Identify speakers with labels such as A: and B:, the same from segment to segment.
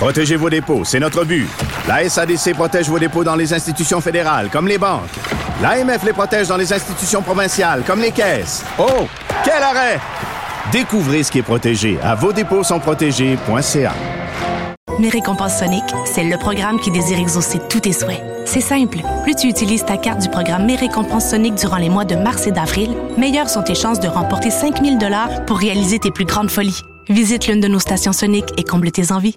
A: Protégez vos dépôts, c'est notre but. La SADC protège vos dépôts dans les institutions fédérales, comme les banques. L'AMF les protège dans les institutions provinciales, comme les caisses. Oh, quel arrêt! Découvrez ce qui est protégé à vos dépôts sont protégés.ca.
B: Mes récompenses Sonic, c'est le programme qui désire exaucer tous tes souhaits. C'est simple. Plus tu utilises ta carte du programme Mes récompenses Sonic durant les mois de mars et d'avril, meilleures sont tes chances de remporter 5000 dollars pour réaliser tes plus grandes folies. Visite l'une de nos stations Sonic et comble tes envies.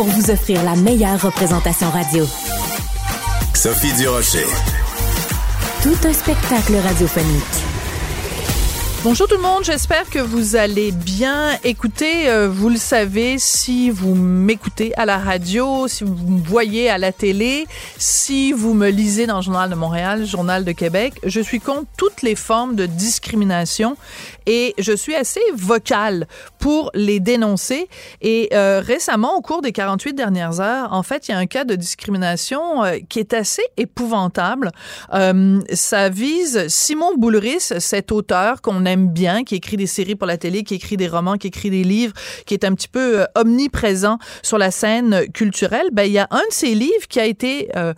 C: pour vous offrir la meilleure représentation radio.
D: Sophie Durocher.
C: Tout un spectacle radiophonique.
E: Bonjour tout le monde, j'espère que vous allez bien. Écoutez, euh, vous le savez, si vous m'écoutez à la radio, si vous me voyez à la télé, si vous me lisez dans le Journal de Montréal, Journal de Québec, je suis contre toutes les formes de discrimination et je suis assez vocale pour les dénoncer. Et euh, récemment, au cours des 48 dernières heures, en fait, il y a un cas de discrimination euh, qui est assez épouvantable. Euh, ça vise Simon Boulris, cet auteur qu'on bien, qui écrit des séries pour la télé, qui écrit des romans, qui écrit des livres, qui est un petit peu euh, omniprésent sur la scène culturelle. Ben, il y a un de ses livres qui a été euh,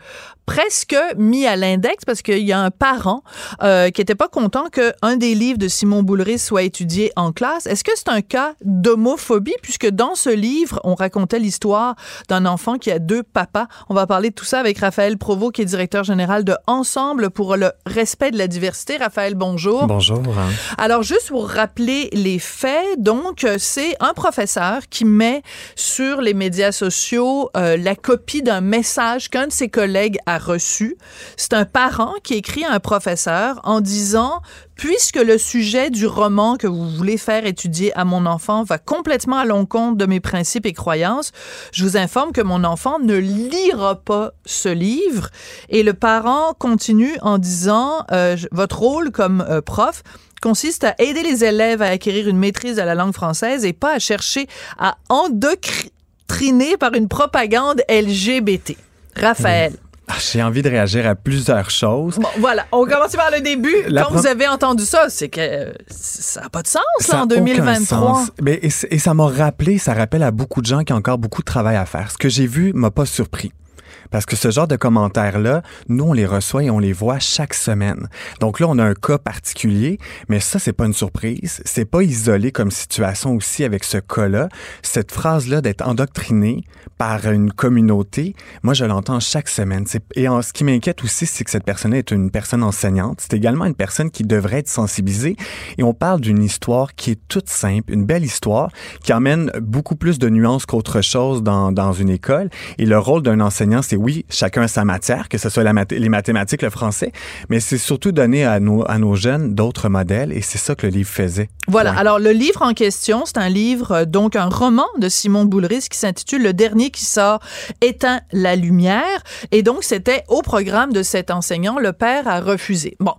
E: presque mis à l'index parce qu'il y a un parent euh, qui était pas content qu'un des livres de Simon Boulris soit étudié en classe. Est-ce que c'est un cas d'homophobie? Puisque dans ce livre, on racontait l'histoire d'un enfant qui a deux papas. On va parler de tout ça avec Raphaël Provost qui est directeur général de Ensemble pour le respect de la diversité. Raphaël, bonjour.
F: Bonjour.
E: Alors juste pour rappeler les faits, donc c'est un professeur qui met sur les médias sociaux euh, la copie d'un message qu'un de ses collègues a reçu. C'est un parent qui écrit à un professeur en disant Puisque le sujet du roman que vous voulez faire étudier à mon enfant va complètement à l'encontre de mes principes et croyances, je vous informe que mon enfant ne lira pas ce livre. Et le parent continue en disant euh, Votre rôle comme euh, prof, consiste à aider les élèves à acquérir une maîtrise de la langue française et pas à chercher à endoctriner par une propagande LGBT. Raphaël.
F: Ah, J'ai envie de réagir à plusieurs choses.
E: Bon, voilà, on commence par le début.
F: La
E: Quand vous avez entendu ça, c'est que euh, ça n'a pas de sens
F: Ça
E: là, en
F: a aucun
E: 2023.
F: sens. Mais, et, et ça m'a rappelé, ça rappelle à beaucoup de gens qui ont encore beaucoup de travail à faire. Ce que j'ai vu m'a pas surpris. Parce que ce genre de commentaires-là, nous, on les reçoit et on les voit chaque semaine. Donc là, on a un cas particulier, mais ça, c'est pas une surprise. C'est pas isolé comme situation aussi avec ce cas-là. Cette phrase-là d'être endoctriné par une communauté, moi, je l'entends chaque semaine. Et ce qui m'inquiète aussi, c'est que cette personne est une personne enseignante. C'est également une personne qui devrait être sensibilisée. Et on parle d'une histoire qui est toute simple, une belle histoire, qui emmène beaucoup plus de nuances qu'autre chose dans, dans une école. Et le rôle d'un enseignant, c'est oui, chacun a sa matière, que ce soit la les mathématiques, le français, mais c'est surtout donner à nos, à nos jeunes d'autres modèles. Et c'est ça que le livre faisait.
E: Voilà.
F: Ouais.
E: Alors, le livre en question, c'est un livre, euh, donc un roman de Simon Boulris qui s'intitule Le dernier qui sort éteint la lumière. Et donc, c'était au programme de cet enseignant. Le père a refusé. Bon.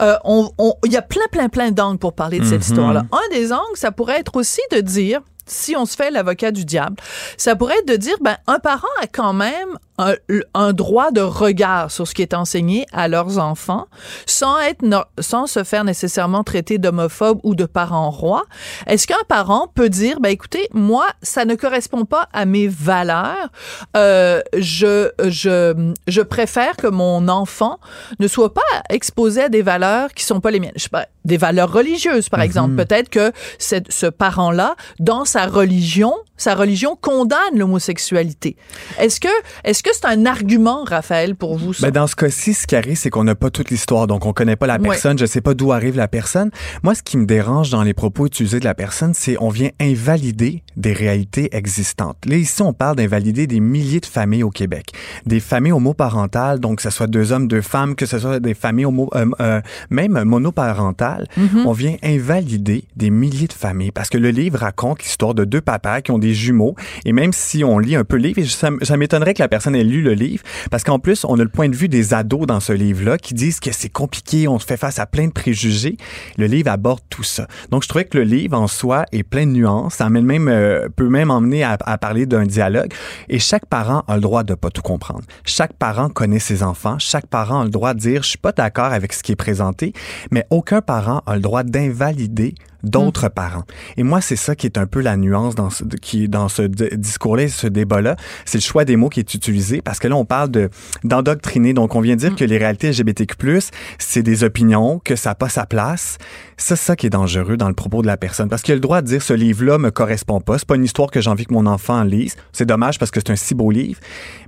E: Euh, on- on- Il y a plein, plein, plein d'angles pour parler de cette
F: Mhm.
E: histoire-là. Un des angles, ça pourrait être aussi de dire, si on se fait l'avocat du diable, ça pourrait être de dire, ben, un parent a quand même un, un droit de regard sur ce qui est enseigné à leurs enfants sans être no- sans se faire nécessairement traiter d'homophobe ou de parent roi. Est-ce qu'un parent peut dire ben écoutez moi ça ne correspond pas à mes valeurs euh, je je je préfère que mon enfant ne soit pas exposé à des valeurs qui sont pas les miennes. Je sais pas, des valeurs religieuses par exemple. Peut-être que cette- ce parent là dans sa religion sa religion condamne l'homosexualité. Est-ce que est-ce que c'est un argument, Raphaël, pour vous ça?
F: Ben dans ce cas-ci, ce qui arrive, c'est qu'on n'a pas toute l'histoire, donc on connaît pas la personne, je sais pas d'où arrive la personne. Moi, ce qui me dérange dans les propos utilisés de la personne, c'est on vient invalider des réalités existantes. Là, ici, on parle d'invalider des milliers de familles au Québec, des familles homoparentales, donc que ce soit deux hommes, deux femmes, que ce soit des familles homo, euh, euh, même monoparentales.
E: Mhm.
F: On vient invalider des milliers de familles parce que le livre raconte l'histoire de deux papas qui ont des jumeaux. Et même si on lit un peu le livre, ça, ça m'étonnerait que la personne ait lu le livre, parce qu'en plus, on a le point de vue des ados dans ce livre-là qui disent que c'est compliqué, on se fait face à plein de préjugés. Le livre aborde tout ça. Donc, je trouvais que le livre en soi est plein de nuances. Ça même, euh, peut même emmener à, à parler d'un dialogue. Et chaque parent a le droit de pas tout comprendre. Chaque parent connaît ses enfants. Chaque parent a le droit de dire, je suis pas d'accord avec ce qui est présenté, mais aucun parent a le droit d'invalider d'autres parents. Et moi, c'est ça qui est un peu la nuance dans ce, qui dans ce discours-là, ce débat-là, c'est le choix des mots qui est utilisé parce que là, on parle de d'endoctriner. Donc, on vient dire que les réalités LGBTQ+, c'est des opinions, que ça n'a pas sa place. C'est ça qui est dangereux dans le propos de la personne parce qu'il a le droit de dire ce livre-là me correspond pas. C'est pas une histoire que j'ai envie que mon enfant lise. C'est dommage parce que c'est un si beau livre,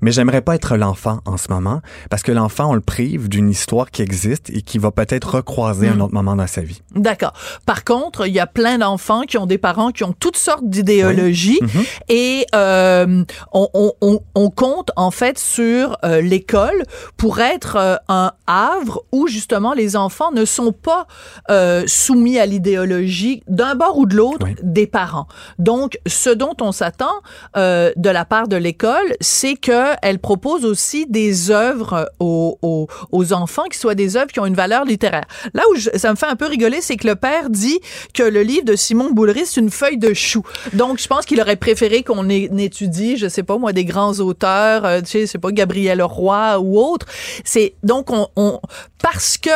F: mais j'aimerais pas être l'enfant en ce moment parce que l'enfant, on le prive d'une histoire qui existe et qui va peut-être recroiser un autre moment dans sa vie.
E: D'accord. Par contre, il y a plein d'enfants qui ont des parents qui ont toutes sortes d'idéologies
F: Mhm.
E: et euh, on, on- on- on compte en fait sur euh, l'école pour être euh, un havre où justement les enfants ne sont pas euh, soumis à l'idéologie d'un bord ou de l'autre des parents. Donc, ce dont on s'attend euh, de la part de l'école, c'est qu'elle propose aussi des œuvres aux, aux, aux enfants qui soient des œuvres qui ont une valeur littéraire. Là où je- ça me fait un peu rigoler, c'est que le père dit que le livre de Simon Boulris, c'est une feuille de chou. Donc, je pense qu'il aurait préféré qu'on étudie, je sais pas moi, des grands auteurs, euh, tu sais, c'est pas Gabriel Roy ou autre. C'est donc on, on parce que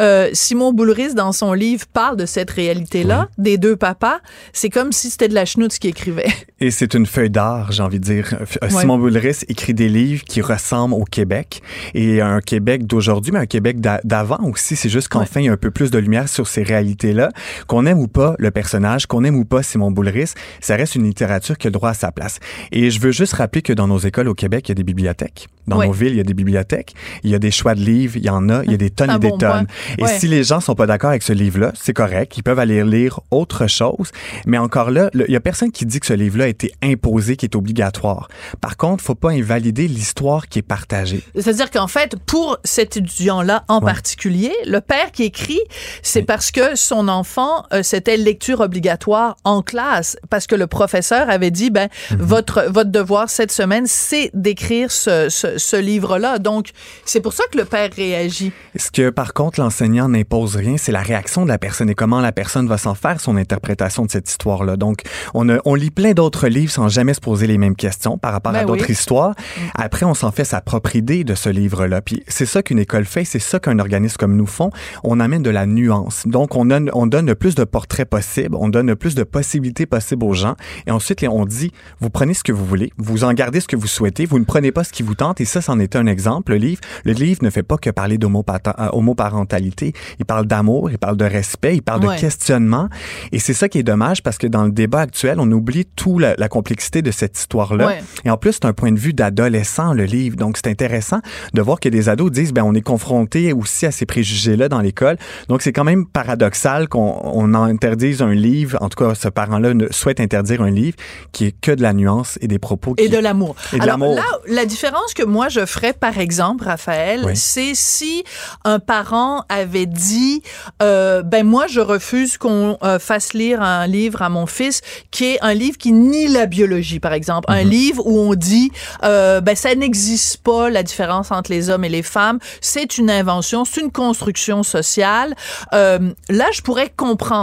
E: euh, Simon Boulris dans son livre parle de cette réalité-là des deux papas, c'est comme si c'était de la chenoute qui écrivait.
F: Et c'est une feuille d'art, j'ai envie de dire. Euh. Simon Boulris écrit des livres qui ressemblent au Québec et un Québec d'aujourd'hui, mais un Québec d'a- d'avant aussi. C'est juste qu'enfin, il y a un peu plus de lumière sur ces réalités-là. Qu'on aime ou pas le personnage, qu'on aime ou pas Simon Boulris, ça reste une littérature qui a le droit à sa place. Et je veux juste rappeler que dans nos écoles au Québec, il y a des bibliothèques. Dans
E: Ouais.
F: nos villes, il y a des bibliothèques. Il y a des choix de livres, il y en a, il y a des tonnes et des
E: bon
F: tonnes.
E: point.
F: Et
E: Ouais.
F: si les gens sont pas d'accord avec ce livre-là, c'est correct. Ils peuvent aller lire autre chose. Mais encore là, il y a personne qui dit que ce livre-là a été imposé, qui est obligatoire. Par contre, faut pas invalider l'histoire qui est partagée.
E: C'est-à-dire qu'en fait, pour cet étudiant-là en particulier, le père qui écrit, c'est parce que son enfant, euh, c'était lecture obligatoire en classe, parce que le professeur avait dit, ben,
F: Mhm.
E: votre, votre devoir cette semaine, c'est d'écrire ce, ce, ce livre-là. Donc, c'est pour ça que le père réagit.
F: Ce que, par contre, l'enseignant n'impose rien, c'est la réaction de la personne et comment la personne va s'en faire son interprétation de cette histoire-là. Donc, on, a- on lit plein d'autres livres sans jamais se poser les mêmes questions par rapport à
E: Ben
F: d'autres
E: oui.
F: histoires. Après, on s'en fait sa propre idée de ce livre-là. Puis, c'est ça qu'une école fait, c'est ça qu'un organisme comme nous font. On amène de la nuance. Donc, on donne, on donne le plus de portraits possible, on donne le plus de possibilités possibles aux gens. Et ensuite, on dit, vous prenez ce que vous voulez, vous en gardez ce que vous souhaitez, vous ne prenez pas ce qui vous tente. Et ça, c'en est un exemple, le livre. Le livre ne fait pas que parler d'homopata- euh. Il parle d'amour, il parle de respect, il parle
E: Ouais.
F: de questionnement. Et c'est ça qui est dommage parce que dans le débat actuel, on oublie tout la, la complexité de cette histoire-là.
E: Ouais.
F: Et en plus, c'est un point de vue d'adolescent, le livre. Donc, c'est intéressant de voir que des ados disent, ben, on est confronté aussi à ces préjugés-là dans l'école. Donc, c'est quand même paradoxal qu'on on interdise un livre. En tout cas, ce parent-là souhaite interdire un livre qui est que de la nuance et des propos qui...
E: Et de l'amour.
F: Et de l'amour.
E: là, la différence que moi je ferais, par exemple, Raphaël,
F: Oui.
E: c'est si un parent avait dit, euh, ben moi je refuse qu'on euh, fasse lire un livre à mon fils qui est un livre qui nie la biologie, par exemple, un livre où on dit, euh, ben ça n'existe pas la différence entre les hommes et les femmes, c'est une invention, c'est une construction sociale. Euh, là, je pourrais comprendre.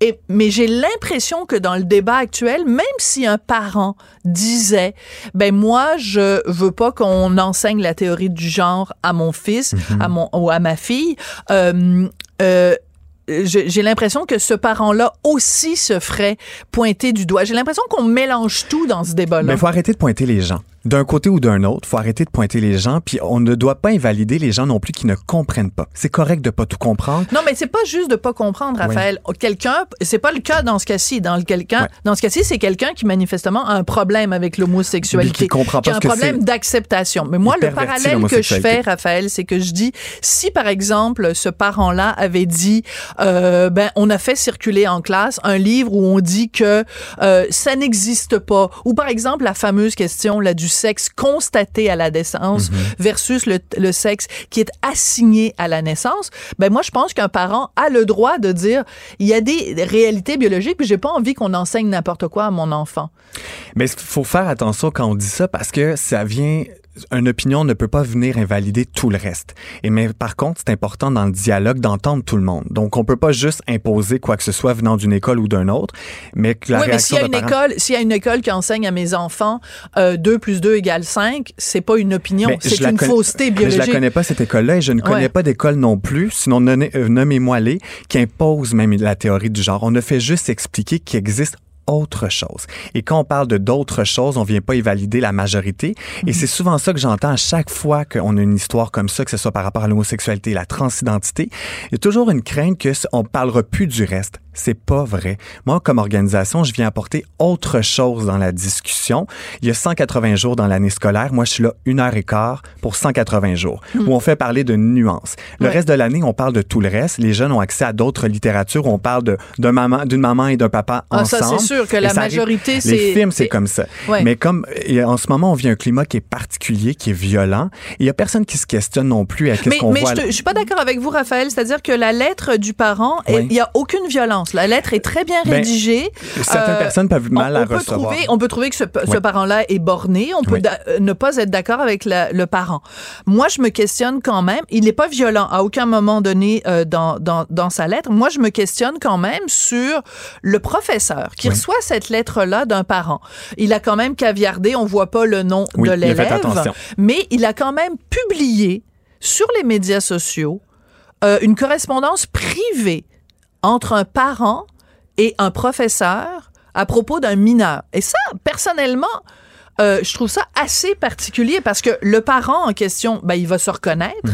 E: Et, mais j'ai l'impression que dans le débat actuel, même si un parent disait, ben moi, je veux pas qu'on enseigne la théorie du genre à mon fils, à mon ou à ma fille, euh, euh, j'ai j'ai l'impression que ce parent-là aussi se ferait pointer du doigt. J'ai l'impression qu'on mélange tout dans ce débat-là.
F: Mais il faut arrêter de pointer les gens. D'un côté ou d'un autre, faut arrêter de pointer les gens, puis on ne doit pas invalider les gens non plus qui ne comprennent pas. C'est correct de pas tout comprendre.
E: Non, mais c'est pas juste de pas comprendre, Raphaël. Quelqu'un, c'est pas le cas dans ce cas-ci. Dans le quelqu'un, dans ce cas-ci, c'est quelqu'un qui manifestement a un problème avec l'homosexualité,
F: qui comprend pas
E: a un problème d'acceptation. Mais moi, le parallèle que je fais, Raphaël, c'est que je dis, si par exemple ce parent-là avait dit, euh, ben on a fait circuler en classe un livre où on dit que euh, ça n'existe pas, ou par exemple la fameuse question là du sexe constaté à la naissance
F: Mhm.
E: versus le, le sexe qui est assigné à la naissance, ben moi je pense qu'un parent a le droit de dire il y a des réalités biologiques, puis j'ai pas envie qu'on enseigne n'importe quoi à mon enfant.
F: Mais il faut faire attention quand on dit ça? Parce que ça vient une opinion ne peut pas venir invalider tout le reste. Et mais par contre, c'est important dans le dialogue d'entendre tout le monde. Donc on peut pas juste imposer quoi que ce soit venant d'une école ou d'un autre, mais que la
E: oui, mais s'il y a une
F: parents-
E: école, s'il y a une école qui enseigne à mes enfants euh, 2 plus 2 égale 5, c'est pas une opinion,
F: Mais
E: c'est une fausseté
F: mais
E: biologique.
F: je la connais pas cette école-là et je ne connais
E: Ouais.
F: pas d'école non plus, sinon nommez- nommez-moi les, qui impose même la théorie du genre. On ne fait juste expliquer qu'il existe autre chose. Et quand on parle de d'autres choses, on vient pas y valider la majorité. Et c'est souvent ça que j'entends à chaque fois qu'on a une histoire comme ça, que ce soit par rapport à l'homosexualité, la transidentité. Il y a toujours une crainte que on parlera plus du reste. C'est pas vrai. Moi, comme organisation, je viens apporter autre chose dans la discussion. Il y a 180 jours dans l'année scolaire. Moi, je suis là une heure et quart pour 180 jours, où on fait parler de nuances. Le
E: Ouais.
F: reste de l'année, on parle de tout le reste. Les jeunes ont accès à d'autres littératures où on parle de d'un maman, d'une maman et d'un papa
E: Ah, ça,
F: ensemble.
E: c'est sûr que la
F: ça
E: majorité, c'est-
F: Les films, c'est comme ça.
E: Ouais.
F: Mais comme en ce moment, on vit un climat qui est particulier, qui est violent, il y a personne qui se questionne non plus à qu'est-ce
E: Mais,
F: qu'on
E: mais
F: voit.
E: je, te- je suis pas d'accord avec vous, Raphaël. C'est-à-dire que la lettre du parent, il
F: Oui.
E: y a aucune violence. La lettre est très bien
F: Ben,
E: rédigée.
F: certaines
E: Euh,
F: personnes peuvent mal
E: on,
F: la
E: on peut
F: recevoir.
E: Trouver, on peut trouver que ce, parent-là est borné. On peut
F: Oui.
E: da- euh, ne pas être d'accord avec la- le parent. Moi, je me questionne quand même. Il n'est pas violent à aucun moment donné euh, dans, dans, dans sa lettre. Moi, je me questionne quand même sur le professeur qui
F: Oui.
E: reçoit cette lettre-là d'un parent. Il a quand même caviardé. On voit pas le nom de l'élève, mais il a quand même publié sur les médias sociaux euh, une correspondance privée entre un parent et un professeur à propos d'un mineur. Et ça, personnellement, euh, je trouve ça assez particulier parce que le parent en question, ben, il va se reconnaître.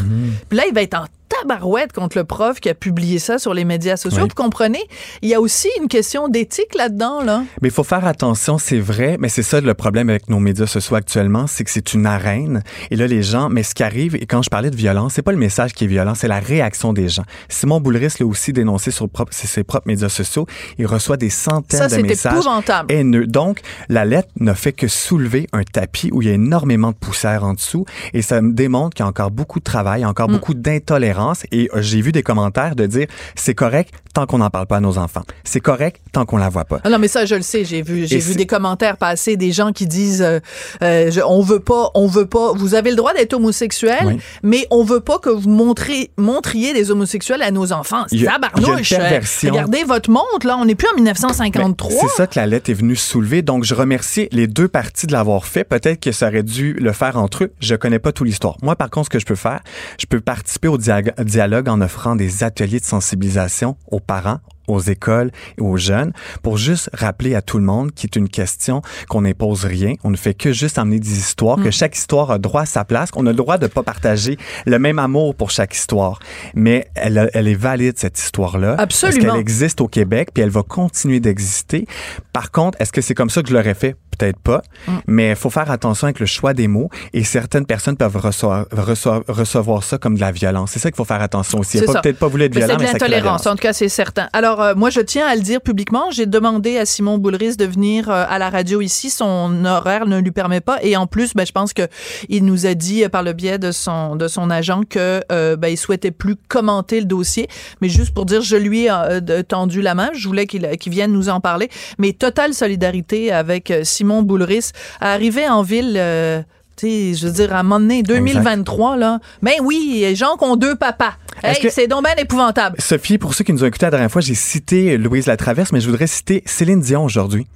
E: Puis là, il va être en tabarouette contre le prof qui a publié ça sur les médias sociaux.
F: Oui.
E: Vous comprenez? Il y a aussi une question d'éthique là-dedans, là.
F: Mais il faut faire attention, c'est vrai, mais c'est ça le problème avec nos médias sociaux actuellement, c'est que c'est une arène. Et là, les gens, mais ce qui arrive, et quand je parlais de violence, c'est pas le message qui est violent, c'est la réaction des gens. Simon Boulris l'a aussi dénoncé sur propre- ses propres médias sociaux. Il reçoit des centaines
E: Ça,
F: de
E: c'est
F: messages
E: épouvantable.
F: haineux. Donc, la lettre ne fait que soulever un tapis où il y a énormément de poussière en dessous et ça me démontre qu'il y a encore beaucoup de travail, encore
E: Mm.
F: beaucoup d'intolérance et euh, j'ai vu des commentaires de dire c'est correct tant qu'on n'en parle pas à nos enfants. C'est correct tant qu'on la voit pas.
E: Ah non, mais ça, je le sais. J'ai vu, j'ai vu
F: c'est-
E: des commentaires passer, des gens qui disent, euh, euh, je- on veut pas, on veut pas. Vous avez le droit d'être homosexuel,
F: Oui.
E: mais on veut pas que vous montrez, montriez des homosexuels à nos enfants.
F: A-
E: Tabarnouche. euh. Regardez votre montre, là. On n'est plus en 1953.
F: Ben, C'est ça que la lettre est venue soulever. Donc, je remercie les deux parties de l'avoir fait. Peut-être que ça aurait dû le faire entre eux. Je connais pas toute l'histoire. Moi, par contre, ce que je peux faire, je peux participer au dia- dialogue en offrant des ateliers de sensibilisation aux parents, aux écoles et aux jeunes pour juste rappeler à tout le monde qu'il est une question qu'on n'impose rien. On ne fait que juste amener des histoires,
E: Mm.
F: que chaque histoire a droit à sa place, qu'on a le droit de pas partager le même amour pour chaque histoire. Mais elle, elle est valide, cette histoire-là.
E: Absolument.
F: Parce qu'elle existe au Québec, puis elle va continuer d'exister. Par contre, est-ce que c'est comme ça que je l'aurais fait? Peut-être pas,
E: Mm.
F: mais il faut faire attention avec le choix des mots et certaines personnes peuvent recevoir, recevoir, recevoir ça comme de la violence. C'est ça qu'il faut faire attention aussi.
E: C'est
F: peut-être pas voulu être
E: Mais
F: violent,
E: C'est
F: mais
E: de
F: crée la
E: l'intolérance,
F: violence.
E: en tout cas, c'est certain. Alors, euh, moi, je tiens à le dire publiquement. J'ai demandé à Simon Boulris de venir euh, à la radio ici. Son horaire ne lui permet pas. Et en plus, ben, je pense que il nous a dit euh, par le biais de son, agent que ben, souhaitait plus commenter le dossier. Mais juste pour dire, je lui ai tendu la main. Je voulais qu'il vienne nous en parler. Mais totale solidarité avec Simon Boulris. Arrivé en ville... euh, tu sais, je veux dire, à un moment donné, 2023, là. Mais oui, les gens qui ont deux papas. Hey, c'est donc bien épouvantable.
F: Sophie, pour ceux qui nous ont écoutés la dernière fois, j'ai cité Louise Latraverse, mais je voudrais citer Céline Dion aujourd'hui.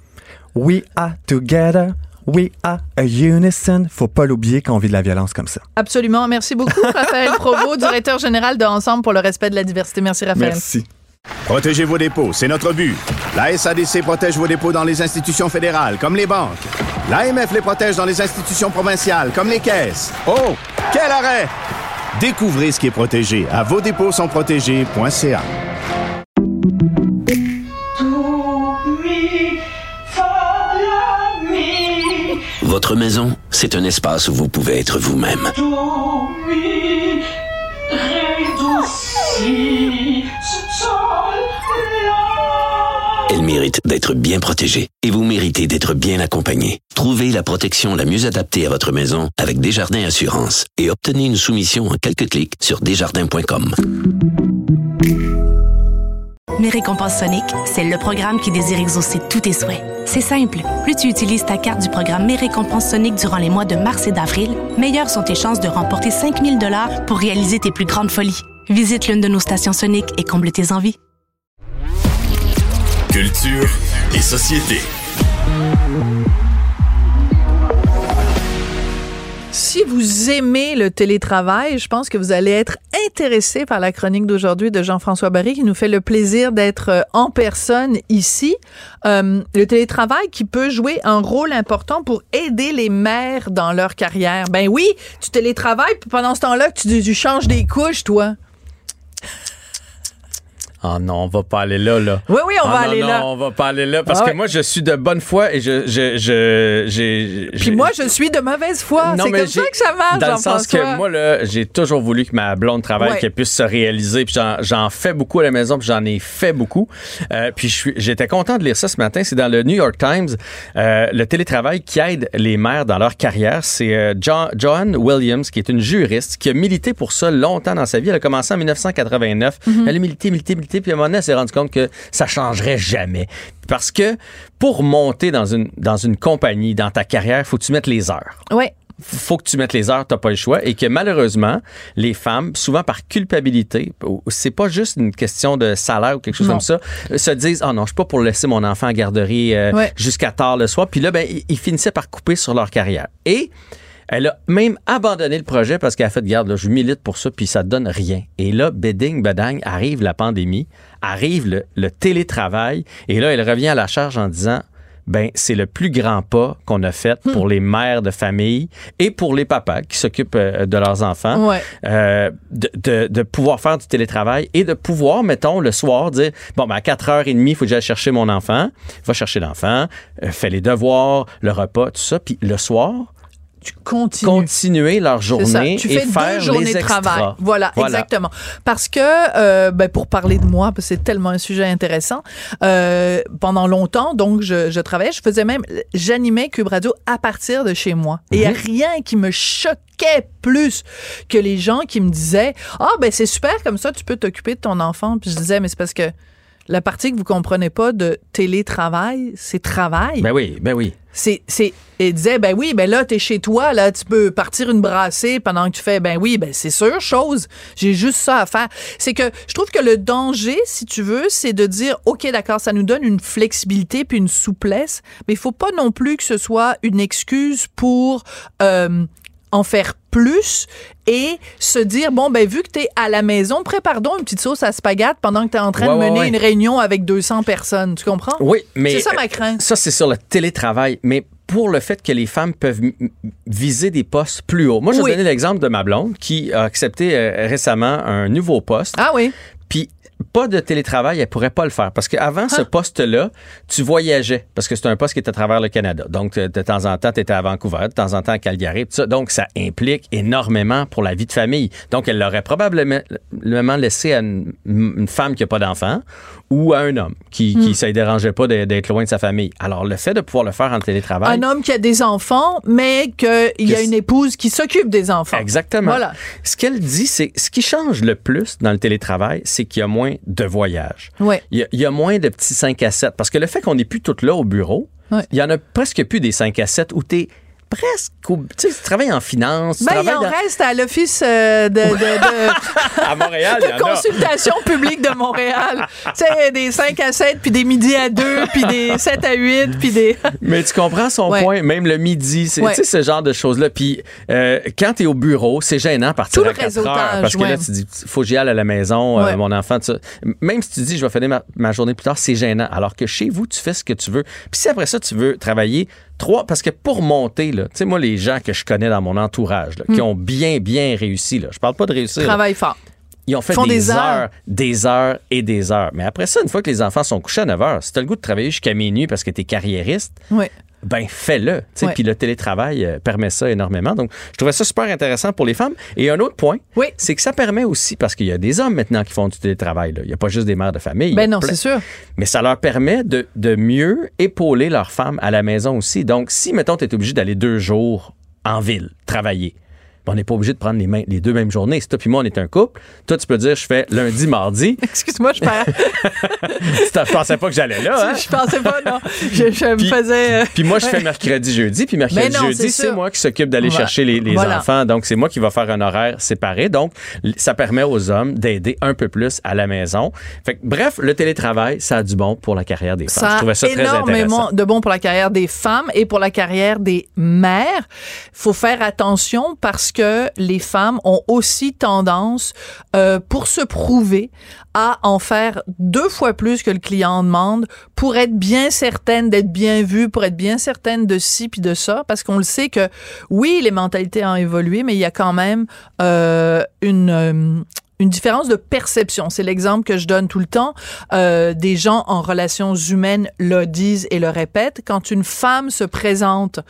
F: We are together. We are a unison. Faut pas l'oublier quand on vit de la violence comme ça.
E: Absolument. Merci beaucoup, Raphaël Provost, directeur général de Ensemble pour le respect de la diversité. Merci, Raphaël.
F: Merci.
A: Protégez vos dépôts, c'est notre but. La SADC protège vos dépôts dans les institutions fédérales, comme les banques. L'AMF les protège dans les institutions provinciales, comme les caisses. Oh, quel arrêt! Découvrez ce qui est protégé à vos dépôts sont protégés.ca.
G: Votre maison, c'est un espace où vous pouvez être vous-même. Elle mérite d'être bien protégée et vous méritez d'être bien accompagnée. Trouvez la protection la mieux adaptée à votre maison avec Desjardins Assurance et obtenez une soumission en quelques clics sur desjardins.com.
B: Mes récompenses Sonic, c'est le programme qui désire exaucer tous tes souhaits. C'est simple. Plus tu utilises ta carte du programme Mes récompenses Sonic durant les mois de mars et d'avril, meilleures sont tes chances de remporter 5000 dollars pour réaliser tes plus grandes folies. Visite l'une de nos stations Sonic et comble tes envies.
H: Culture et société.
E: Si vous aimez le télétravail, je pense que vous allez être intéressé par la chronique d'aujourd'hui de Jean-François Barry qui nous fait le plaisir d'être euh, en personne ici. Euh, le télétravail qui peut jouer un rôle important pour aider les mères dans leur carrière. Ben oui, tu télétravailles, puis pendant ce temps-là, tu, tu changes des couches, toi.
I: Ah non, on va pas aller là, là.
E: Oui, oui, on
I: Ah
E: va
I: non,
E: aller
I: non,
E: là.
I: on va pas aller là parce
E: Ah
I: que moi, je suis de bonne foi et je, je, je, j'ai.
E: Puis moi, je suis de mauvaise foi.
I: Non,
E: C'est comme ça que ça marche,
I: Dans le sens que moi, là, j'ai toujours voulu que ma blonde travaille,
E: Ouais.
I: qu'elle puisse se réaliser. Puis j'en, fais beaucoup à la maison, puis j'en ai fait beaucoup. Euh, puis j'étais content de lire ça ce matin. C'est dans le New York Times, euh, le télétravail qui aide les mères dans leur carrière. C'est euh, Jo- Joanne Williams, qui est une juriste, qui a milité pour ça longtemps dans sa vie. Elle a commencé en 1989. Elle a milité, milité, milité. Puis à un moment donné, elle s'est rendue compte que ça changerait jamais. Parce que pour monter dans une, dans une compagnie, dans ta carrière, faut que tu mettes les heures
E: Ouais.
I: faut que tu mettes les heures, t'as pas le choix, et que malheureusement, les femmes, souvent par culpabilité, c'est pas juste une question de salaire ou quelque chose
E: Non.
I: comme ça, euh, se disent ah non, je suis pas pour laisser mon enfant à garderie euh,
E: Ouais.
I: jusqu'à tard le soir, puis là ben ils, ils finissaient par couper sur leur carrière. Et elle a même abandonné le projet parce qu'elle a fait garde là, je milite pour ça puis ça donne rien. Et là beding bedang arrive la pandémie, arrive le, le télétravail et là elle revient à la charge en disant ben c'est le plus grand pas qu'on a fait
E: Hmm.
I: pour les mères de famille et pour les papas qui s'occupent euh, de leurs enfants,
E: Ouais.
I: euh, de, de- de pouvoir faire du télétravail et de pouvoir, mettons, le soir, dire, bon, ben, à 4h30, il faut que j'aille chercher mon enfant. Va chercher l'enfant, euh, fait les devoirs, le repas, tout ça. Puis le soir, Continuer leur journée
E: Tu
I: et
E: fais
I: faire
E: deux
I: les
E: de travail. Voilà, exactement. Parce que, euh, ben, pour parler de moi, parce que c'est tellement un sujet intéressant, euh, pendant longtemps, donc, je, je travaillais, je faisais même, j'animais Cube Radio à partir de chez moi. Et
I: Mhm.
E: rien qui me choquait plus que les gens qui me disaient, ah, ben, c'est super, comme ça, tu peux t'occuper de ton enfant. Puis je disais, mais c'est parce que la partie que vous comprenez pas de télétravail, c'est travail.
I: Ben oui, ben oui.
E: C'est, c'est, il disait, ben oui, ben là, t'es chez toi, là, tu peux partir une brassée pendant que tu fais, ben oui, ben c'est sûr, chose. J'ai juste ça à faire. C'est que je trouve que le danger, si tu veux, c'est de dire, OK, d'accord, ça nous donne une flexibilité puis une souplesse, mais il faut pas non plus que ce soit une excuse pour, euh, en faire plus et se dire bon ben vu que tu es à la maison prépare donc une petite sauce à spaghetti pendant que tu es en train
I: Ouais,
E: de mener
I: ouais.
E: une réunion avec 200 personnes tu comprends?
I: Oui, mais.
E: c'est ça ma
I: euh,
E: crainte
I: Ça, c'est sur le télétravail. Mais pour le fait que les femmes peuvent viser des postes plus hauts. Moi, je vais
E: Oui.
I: donner l'exemple de ma blonde qui a accepté euh, récemment un nouveau poste.
E: ah oui
I: Puis pas de télétravail, elle pourrait pas le faire. Parce qu'avant
E: Ah.
I: ce poste-là, tu voyageais. Parce que c'est un poste qui était à travers le Canada. Donc, de de temps en temps, tu étais à Vancouver, de temps en temps à Calgary. tout ça. Donc, ça implique énormément pour la vie de famille. Donc, elle l'aurait probablement laissé à une, une femme qui n'a pas d'enfant ou à un homme qui,
E: Hmm.
I: qui ça ne dérangeait pas d'être loin de sa famille. Alors, le fait de pouvoir le faire en télétravail.
E: un homme qui a des enfants mais qu'il y a une épouse qui s'occupe des enfants
I: Exactement.
E: voilà
I: Ce qu'elle dit, c'est ce qui change le plus dans le télétravail, c'est qu'il y a moins de voyages.
E: ouais
I: Il y, a, il y a moins de petits 5 à 7. Parce que le fait qu'on n'est plus toutes là au bureau,
E: Ouais.
I: il y en a presque plus des 5 à 7 où tu es presque. au- Tu sais, tu travailles en finance, tu
E: ben, il en
I: dans-
E: reste à l'office euh, de, de- de-
I: à Montréal.
E: de consultation publique de Montréal. tu sais, des 5 à 7, puis des midi à 2, puis des 7 à 8, puis des...
I: Mais tu comprends son
E: Ouais.
I: point, même le midi, c'est
E: Ouais.
I: tu sais, ce genre de choses-là. Puis euh, quand tu es au bureau, c'est gênant partir
E: Tout le
I: à 4 heures.
E: réseautage,
I: Parce que là, tu dis, faut que j'y aille à la maison, euh,
E: Ouais.
I: mon enfant, tout ça. Même si tu dis, je vais finir ma, ma journée plus tard, c'est gênant. Alors que chez vous, tu fais ce que tu veux. Puis si après ça, tu veux travailler Trois, parce que pour monter, tu sais, moi, les gens que je connais dans mon entourage, là, qui
E: Mm.
I: ont bien, bien réussi, là, je parle pas de réussir.
E: Travaille fort.
I: Ils ont fait
E: Font
I: des,
E: des
I: heures,
E: heures.
I: des heures et des heures. Mais après ça, une fois que les enfants sont couchés à 9 heures, si tu as le goût de travailler jusqu'à minuit parce que tu es carriériste,
E: Oui.
I: Ben fais-le.
E: Ouais.
I: Puis le télétravail euh, permet ça énormément. Donc, je trouvais ça super intéressant pour les femmes. Et un autre point, c'est que ça permet aussi, parce qu'il y a des hommes maintenant qui font du télétravail. là. Il n'y a pas juste des mères de famille.
E: Ben non, c'est sûr.
I: Mais ça leur permet de, de mieux épauler leurs femmes à la maison aussi. Donc, si, mettons, tu es obligé d'aller deux jours en ville travailler, on n'est pas obligé de prendre les, mains- les deux mêmes journées. Si toi puis moi, on est un couple, toi, tu peux dire, je fais lundi, mardi.
E: Excuse-moi, je perds.
I: tu pensais pas que j'allais là, hein?
E: Je pensais pas, non. Je, je me faisais. euh,
I: Puis moi, je fais mercredi, jeudi. Puis mercredi,
E: Mais non,
I: jeudi,
E: c'est
I: moi qui s'occupe d'aller
E: Voilà.
I: chercher les, les
E: Voilà.
I: enfants. Donc, c'est moi qui va faire un horaire séparé. Donc, ça permet aux hommes d'aider un peu plus à la maison. Fait que, bref, le télétravail, ça a du bon pour la carrière des femmes.
E: Ça
I: je trouvais ça très intéressant.
E: énormément de bon pour la carrière des femmes et pour la carrière des mères. faut faire attention parce que les femmes ont aussi tendance, euh, pour se prouver, à en faire deux fois plus que le client en demande pour être bien certaine d'être bien vue, pour être bien certaine de ci puis de ça, parce qu'on le sait que oui, les mentalités ont évolué, mais il y a quand même euh, une euh, une différence de perception. C'est l'exemple que je donne tout le temps. Euh, des gens en relations humaines le disent et le répètent. Quand une femme se présente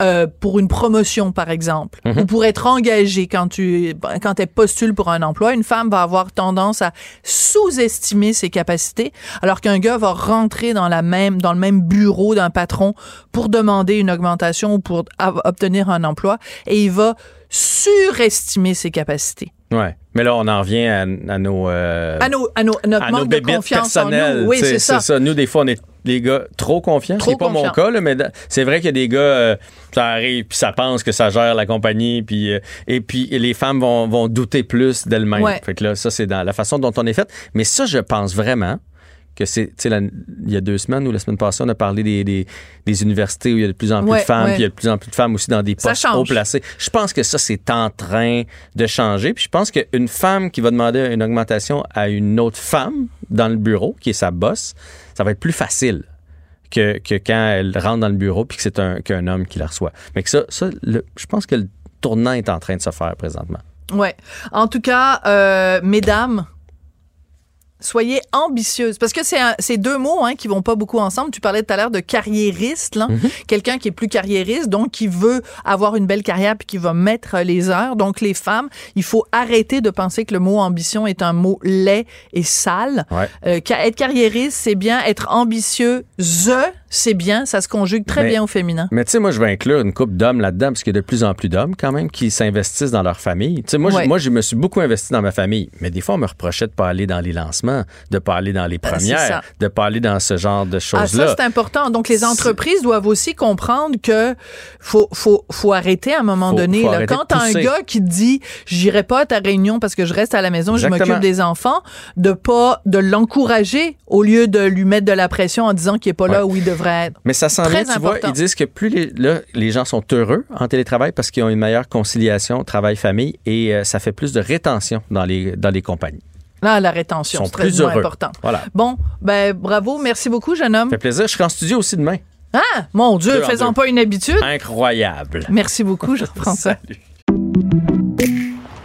E: euh, pour une promotion, par exemple,
J: Mhm.
E: ou pour être engagée quand tu quand elle postule pour un emploi, une femme va avoir tendance à sous-estimer ses capacités, alors qu'un gars va rentrer dans la même dans le même bureau d'un patron pour demander une augmentation ou pour obtenir un emploi, et il va surestimer ses capacités.
I: Ouais. Mais là, on en revient à, à nos. euh,
E: À nos, à nos, notre
I: à nos
E: manque de
I: bébites
E: confiance en
I: personnelles.
E: nous. Oui, c'est ça.
I: Nous, des fois, on est les gars trop confiants.
E: Trop
I: C'est pas mon cas, là, mais c'est vrai qu'il y a des gars, euh, ça arrive, puis ça pense que ça gère la compagnie, puis euh, et puis les femmes vont, vont douter plus d'elles-mêmes.
E: Ouais.
I: Fait que là, ça, c'est dans la façon dont on est fait. Mais ça, je pense vraiment que c'est, il y a deux semaines ou la semaine passée, on a parlé des, des, des universités où il y a de plus en plus
E: Ouais,
I: de femmes,
E: ouais.
I: puis il y a de plus en plus de femmes aussi dans des postes haut placés. Je pense que ça, c'est en train de changer. Puis je pense qu'une femme qui va demander une augmentation à une autre femme dans le bureau, qui est sa boss, ça va être plus facile que, que quand elle rentre dans le bureau puis que c'est un, qu'un homme qui la reçoit. Mais que ça, ça le- je pense que le tournant est en train de se faire présentement.
E: Ouais. En tout cas, euh, mesdames, soyez ambitieuses. Parce que c'est deux mots hein, qui vont pas beaucoup ensemble. Tu parlais tout à l'heure de carriériste, là. quelqu'un qui est plus carriériste, donc qui veut avoir une belle carrière puis qui va mettre les heures. Donc les femmes, il faut arrêter de penser que le mot ambition est un mot laid et sale.
I: Ouais.
E: Euh, être carriériste, c'est bien. Être ambitieux, c'est bien. Ça se conjugue très
I: Mais-
E: bien au féminin.
I: Mais tu sais, moi, je vais inclure une couple d'hommes là-dedans, parce qu'il y a de plus en plus d'hommes, quand même, qui s'investissent dans leur famille. Tu sais, moi,
E: Ouais.
I: moi, je me suis beaucoup investi dans ma famille, mais des fois, on me reprochait de pas aller dans les lancements, de pas aller dans les
E: Ben,
I: premières, de pas aller dans ce genre de
E: Ah,
I: choses-là.
E: ça, c'est important. Donc, les entreprises doivent aussi comprendre que faut, faut, faut arrêter à un moment
I: Faut-
E: donné.
I: faut
E: là. Quand t'as un gars qui te dit, j'irai pas à ta réunion parce que je reste à la maison, je m'occupe des enfants, de pas, de l'encourager au lieu de lui mettre de la pression en disant qu'il est pas là où il devrait être.
I: Mais ça s'en
E: Très
I: vient, tu vois, ils disent que plus les, là, les gens sont heureux en télétravail parce qu'ils ont une meilleure conciliation travail-famille et euh, ça fait plus de rétention dans les, dans les compagnies.
E: Là, la rétention,
I: Ils
E: c'est très
I: heureux.
E: important.
I: Voilà.
E: Bon, ben, bravo. Merci beaucoup, jeune homme.
I: Ça fait plaisir. Je serai en studio aussi demain.
E: Ah, mon Dieu, faisons pas une habitude.
I: Incroyable.
E: Merci beaucoup, je reprends ça.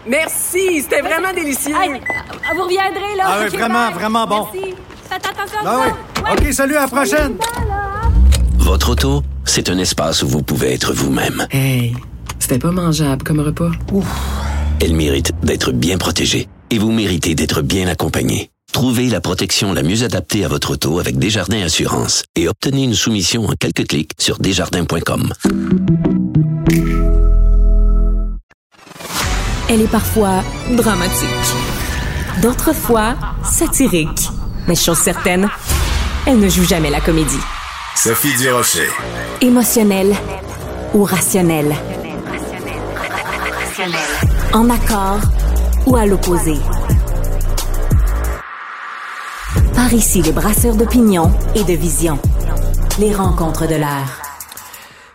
J: Merci, c'était vraiment délicieux.
K: vous reviendrez, là.
D: Ah oui, vraiment,
K: bye.
D: vraiment bon.
K: Merci. Faites attention à vous.
D: oui. OK, salut, à la prochaine.
G: Votre auto, c'est un espace où vous pouvez être vous-même.
J: Hey, c'était pas mangeable comme repas.
G: Elle mérite d'être bien protégée et vous méritez d'être bien accompagné. Trouvez la protection la mieux adaptée à votre auto avec Desjardins Assurance et obtenez une soumission en quelques clics sur desjardins.com.
C: Elle est parfois dramatique. D'autres fois, satirique. Mais chose certaine, elle ne joue jamais la comédie.
H: Sophie Durocher.
C: Émotionnelle ou rationnelle. En accord ou à l'opposé? Par ici, les brasseurs d'opinion et de vision. Les rencontres de l'air.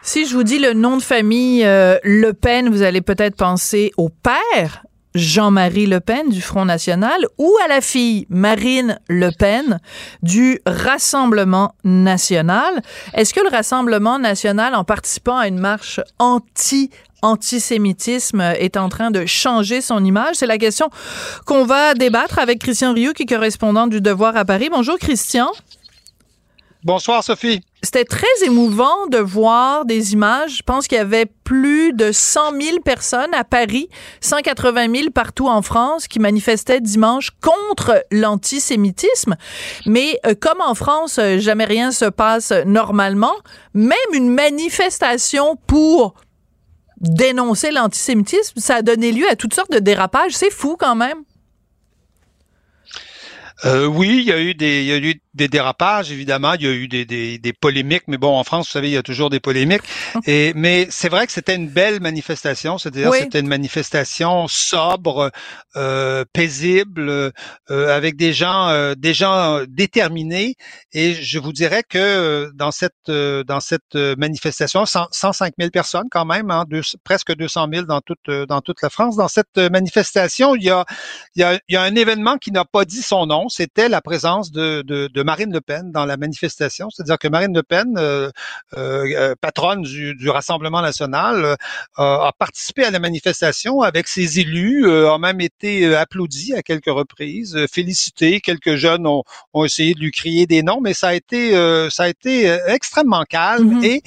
E: Si je vous dis le nom de famille euh, Le Pen, vous allez peut-être penser au père Jean-Marie Le Pen du Front National ou à la fille Marine Le Pen du Rassemblement National. Est-ce que le Rassemblement National, en participant à une marche anti antisémitisme est en train de changer son image? C'est la question qu'on va débattre avec Christian Rioux, qui est correspondant du Devoir à Paris. Bonjour, Christian.
L: Bonsoir, Sophie.
E: C'était très émouvant de voir des images. Je pense qu'il y avait plus de 100 000 personnes à Paris, 180 000 partout en France qui manifestaient dimanche contre l'antisémitisme. Mais euh, comme en France, euh, jamais rien se passe normalement, même une manifestation pour dénoncer l'antisémitisme, ça a donné lieu à toutes sortes de dérapages. C'est fou quand même.
L: Euh, oui, il y a eu des, des dérapages, évidemment. Il y a eu des, des, des, polémiques, mais bon, en France, vous savez, il y a toujours des polémiques. Et, mais c'est vrai que c'était une belle manifestation, c'est-à-dire c'était une manifestation sobre, euh, paisible, euh, avec des gens, euh, des gens déterminés. Et je vous dirais que dans cette, dans cette manifestation, 105 000 personnes quand même, hein, presque 200 000 dans toute, dans toute la France. Dans cette manifestation, il y a, il y a, il y a un événement qui n'a pas dit son nom. C'était la présence de, de, de Marine Le Pen dans la manifestation. C'est-à-dire que Marine Le Pen, euh, euh, patronne du, du, Rassemblement national, euh, a participé à la manifestation avec ses élus, a même été applaudi à quelques reprises, félicité. Quelques jeunes ont, ont, essayé de lui crier des noms, mais ça a été, ça a été extrêmement calme mm-hmm. et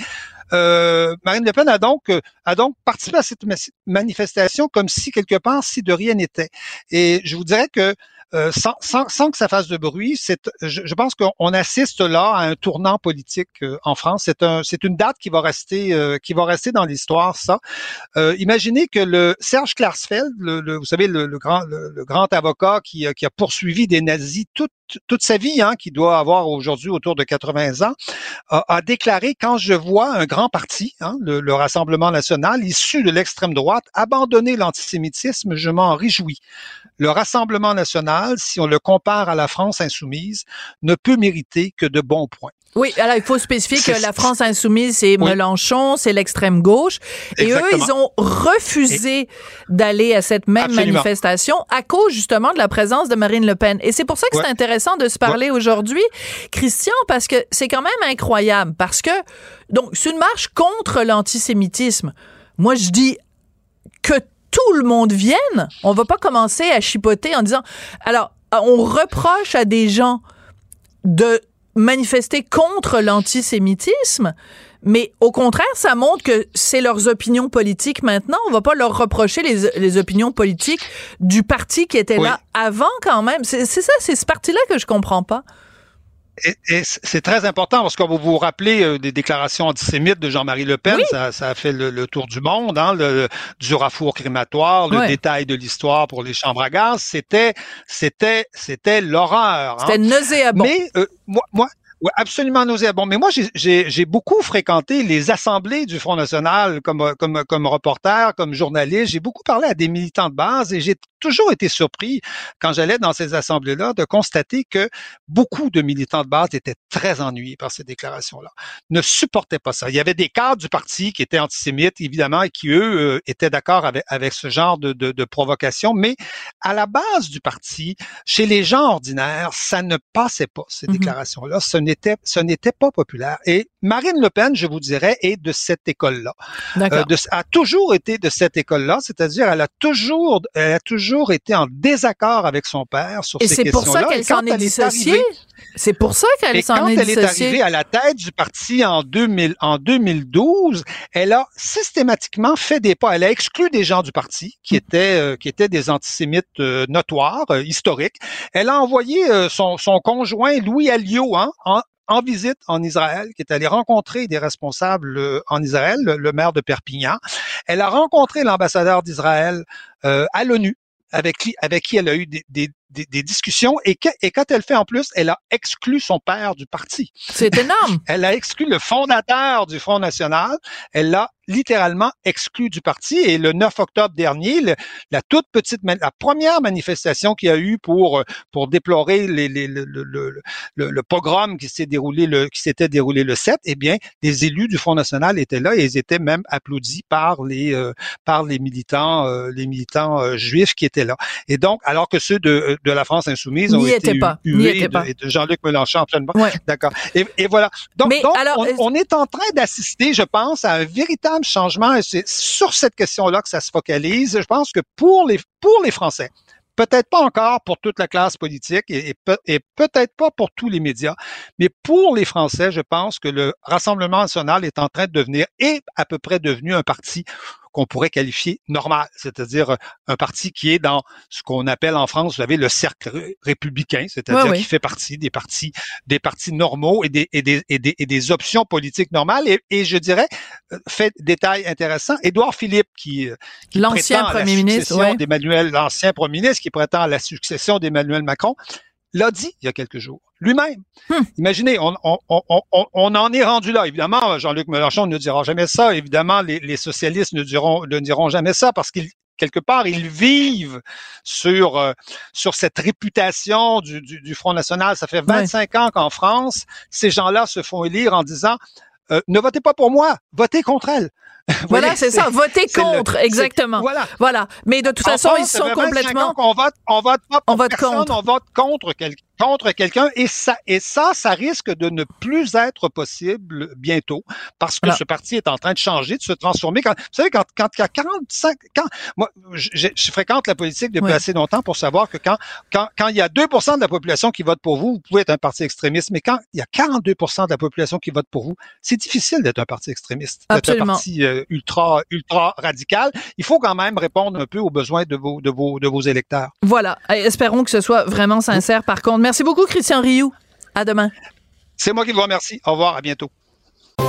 L: euh, Marine Le Pen a donc a donc participé à cette manifestation comme si quelque part si de rien n'était. Et je vous dirais que euh, sans, sans, sans, que ça fasse de bruit. C'est, je, je, pense qu'on assiste là à un tournant politique euh, en France. C'est un, c'est une date qui va rester, euh, qui va rester dans l'histoire. Ça. imaginez que le Serge Klarsfeld, le, vous savez le, grand, le, grand avocat qui, qui a poursuivi des nazis toute toute sa vie, hein, qui doit avoir aujourd'hui autour de 80 ans, a, a, déclaré quand je vois un grand parti, hein, le, le, Rassemblement national, issu de l'extrême droite, abandonner l'antisémitisme, je m'en réjouis. Le Rassemblement national, si on le compare à la France insoumise, ne peut mériter que de bons points.
E: Oui, alors il faut spécifier que la France insoumise, c'est Mélenchon, c'est l'extrême gauche. Et eux, ils ont refusé d'aller à cette même manifestation à cause justement de la présence de Marine Le Pen. Et c'est pour ça que c'est intéressant de se parler aujourd'hui, Christian, parce que c'est quand même incroyable. Parce que, donc, c'est une marche contre l'antisémitisme. Moi, je dis que tout le monde vienne. On va pas commencer à chipoter en disant, alors, on reproche à des gens de manifester contre l'antisémitisme, mais au contraire, ça montre que c'est leurs opinions politiques maintenant. On va pas leur reprocher les, les opinions politiques du parti qui était là avant quand même. C'est ça, c'est ce parti-là que je comprends pas.
L: Et, c'est très important parce que vous vous rappelez euh, des déclarations antisémites de Jean-Marie Le Pen, ça, ça, a fait le, tour du monde, hein, le, du rafour crématoire, le détail de l'histoire pour les chambres à gaz, c'était, c'était, c'était l'horreur.
E: Hein. C'était nauséabond.
L: Mais euh, moi, moi, oui, absolument nauséabond. Mais moi, j'ai beaucoup fréquenté les assemblées du Front National comme, comme, comme reporter, comme journaliste. J'ai beaucoup parlé à des militants de base et j'ai toujours été surpris quand j'allais dans ces assemblées-là de constater que beaucoup de militants de base étaient très ennuyés par ces déclarations-là, ne supportaient pas ça. Il y avait des cadres du parti qui étaient antisémites, évidemment, et qui, eux, euh, étaient d'accord avec, avec ce genre de, de, de provocation, mais à la base du parti, chez les gens ordinaires, ça ne passait pas, ces mm-hmm. déclarations-là. Ce ce n'était pas populaire. Et Marine Le Pen, je vous dirais, est de cette école-là. Euh, a toujours été de cette école-là, c'est-à-dire elle a toujours, elle a toujours été en désaccord avec son père sur ces questions-là.
E: Et c'est pour ça qu'elle s'en est dissociée? C'est pour ça qu'elle s'en est dissociée.
L: Quand elle est arrivée à la tête du parti en 2000, en 2012, elle a systématiquement fait des pas. Elle a exclu des gens du parti qui mm. étaient, euh, qui étaient des antisémites euh, notoires, historiques. Elle a envoyé son, son conjoint Louis Alliot hein, en, en visite en Israël, qui est allée rencontrer des responsables euh, en Israël, le, maire de Perpignan. Elle a rencontré l'ambassadeur d'Israël euh, à l'ONU, avec qui, avec qui elle a eu des, des, discussions et, et quand elle fait en plus, elle a exclu son père du parti.
E: C'est énorme.
L: elle a exclu le fondateur du Front National. Elle l'a littéralement exclu du parti. Et le 9 octobre dernier, la toute petite, la première manifestation qu'il y a eu pour pour déplorer les, les, le, le, le, le, pogrom qui s'est déroulé le qui s'était déroulé le 7, eh bien, les élus du Front National étaient là et ils étaient même applaudis par les euh, par les militants euh, les militants euh, juifs qui étaient là. Et donc, alors que ceux de, de la France insoumise ont été
E: pas.
L: hués de, de Jean-Luc Mélenchon en
E: ouais.
L: D'accord. Et, et, voilà. Donc, donc alors, on, on est en train d'assister, je pense, à un véritable changement et c'est sur cette question-là que ça se focalise. Je pense que pour les, pour les Français, peut-être pas encore pour toute la classe politique et, et peut-être pas pour tous les médias, mais pour les Français, je pense que le Rassemblement national est en train de devenir et à peu près devenu un parti qu'on pourrait qualifier normal, c'est-à-dire euh, un parti qui est dans ce qu'on appelle en France, vous savez, le cercle républicain, c'est-à-dire qui fait partie des partis, des partis normaux et des, et des, et des, et des options politiques normales. Et, et, je dirais, euh, fait détail intéressant, Édouard Philippe, qui, euh, qui
E: l'ancien premier ministre, ouais.
L: d'Emmanuel, l'ancien premier ministre, qui prétend à la succession d'Emmanuel Macron, l'a dit il y a quelques jours lui-même. Hmm. Imaginez, on, on, on, on, en est rendu là. Évidemment, Jean-Luc Mélenchon ne dira jamais ça. Évidemment, les, les socialistes ne diront, ne diront jamais ça parce qu'ils quelque part, ils vivent sur euh, sur cette réputation du, du, du, Front National. Ça fait 25 ans qu'en France, ces gens-là se font élire en disant euh, ne votez pas pour moi, votez contre elle.
E: Voilà, c'est ça, voter contre, exactement. Voilà. Voilà. Mais de toute façon, ils sont complètement.
L: On vote, on vote pas pour on vote personne, contre. on vote contre quelqu'un contre quelqu'un et ça et ça ça risque de ne plus être possible bientôt parce que ce parti est en train de changer de se transformer. Quand vous savez quand quand il y a 45 quand moi je, je fréquente la politique depuis assez longtemps pour savoir que quand quand quand il y a 2 de la population qui vote pour vous vous pouvez être un parti extrémiste mais quand il y a 42 de la population qui vote pour vous c'est difficile d'être un parti extrémiste d'être un parti euh, ultra ultra radical. Il faut quand même répondre un peu aux besoins de vos de vos de vos électeurs.
E: Voilà. Espérons que ce soit vraiment sincère. Par contre Merci beaucoup, Christian Rioux. À demain.
L: C'est moi qui vous remercie. Au revoir, à bientôt.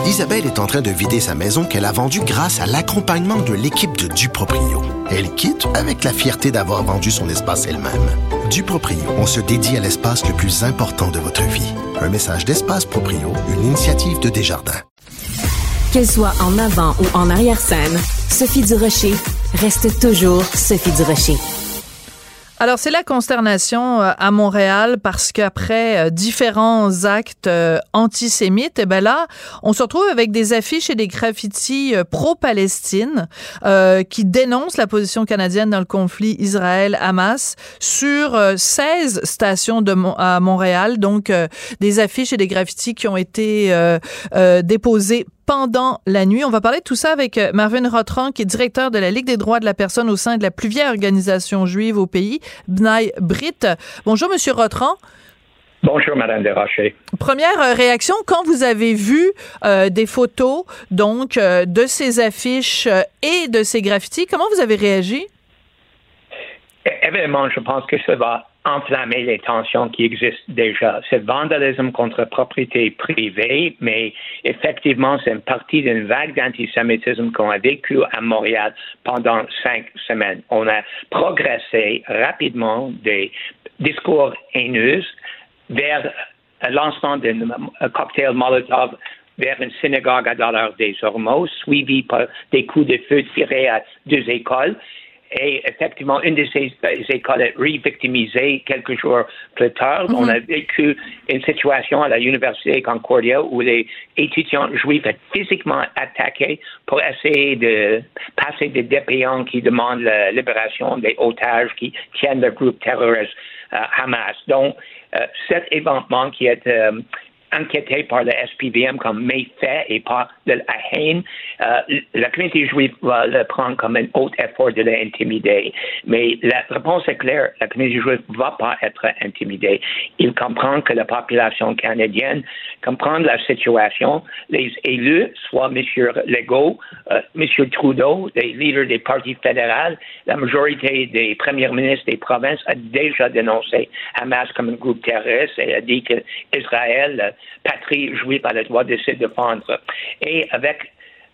M: Isabelle est en train de vider sa maison qu'elle a vendue grâce à l'accompagnement de l'équipe de Duproprio. Elle quitte avec la fierté d'avoir vendu son espace elle-même. Duproprio, on se dédie à l'espace le plus important de votre vie. Un message d'Espace Proprio, une initiative de Desjardins.
C: Qu'elle soit en avant ou en arrière-scène, Sophie Durocher reste toujours Sophie Durocher.
E: Alors, c'est la consternation euh, à Montréal parce qu'après euh, différents actes euh, antisémites, eh ben là, on se retrouve avec des affiches et des graffitis pro-Palestine qui dénoncent la position canadienne dans le conflit Israël-Hamas sur 16 stations à Montréal. Donc, des affiches et des graffitis qui ont été déposés pendant la nuit. On va parler de tout ça avec euh, Marvin Rotran, qui est directeur de la Ligue des droits de la personne au sein de la plus vieille organisation juive au pays, Bnai Brit. Bonjour, Monsieur Rotran.
N: Bonjour, Madame Desrochers.
E: Première euh, réaction, quand vous avez vu euh, des photos donc de ces affiches et de ces graffitis, comment vous avez réagi?
N: Évidemment, je pense que ça va enflammer les tensions qui existent déjà. C'est vandalisme contre propriété privée, mais effectivement, c'est une partie d'une vague d'antisémitisme qu'on a vécu à Montréal pendant cinq semaines. On a progressé rapidement des discours haineux vers un lancement d'un cocktail Molotov vers une synagogue à Dollar des Hormos, suivi par des coups de feu tirés à deux écoles. Et effectivement, une de ces écoles est revictimisée quelques jours plus tard. On a vécu une situation à la Université Concordia où les étudiants juifs étaient physiquement attaqués pour essayer de passer des dépliants qui demandent la libération des otages qui tiennent le groupe terroriste euh, Hamas. Donc, euh, cet événement qui est euh, inquiété par le SPVM comme méfait et pas de la haine. Euh, la communauté juive va le prendre comme un autre effort de l'intimider. Mais la réponse est claire. La communauté juive ne va pas être intimidée. Il comprend que la population canadienne comprend la situation. Les élus, soit M. Legault, euh, M. Trudeau, les leaders des partis fédéraux, la majorité des premiers ministres des provinces a déjà dénoncé Hamas comme un groupe terroriste et a dit qu'Israël patrie juive a le droit de se défendre. Et avec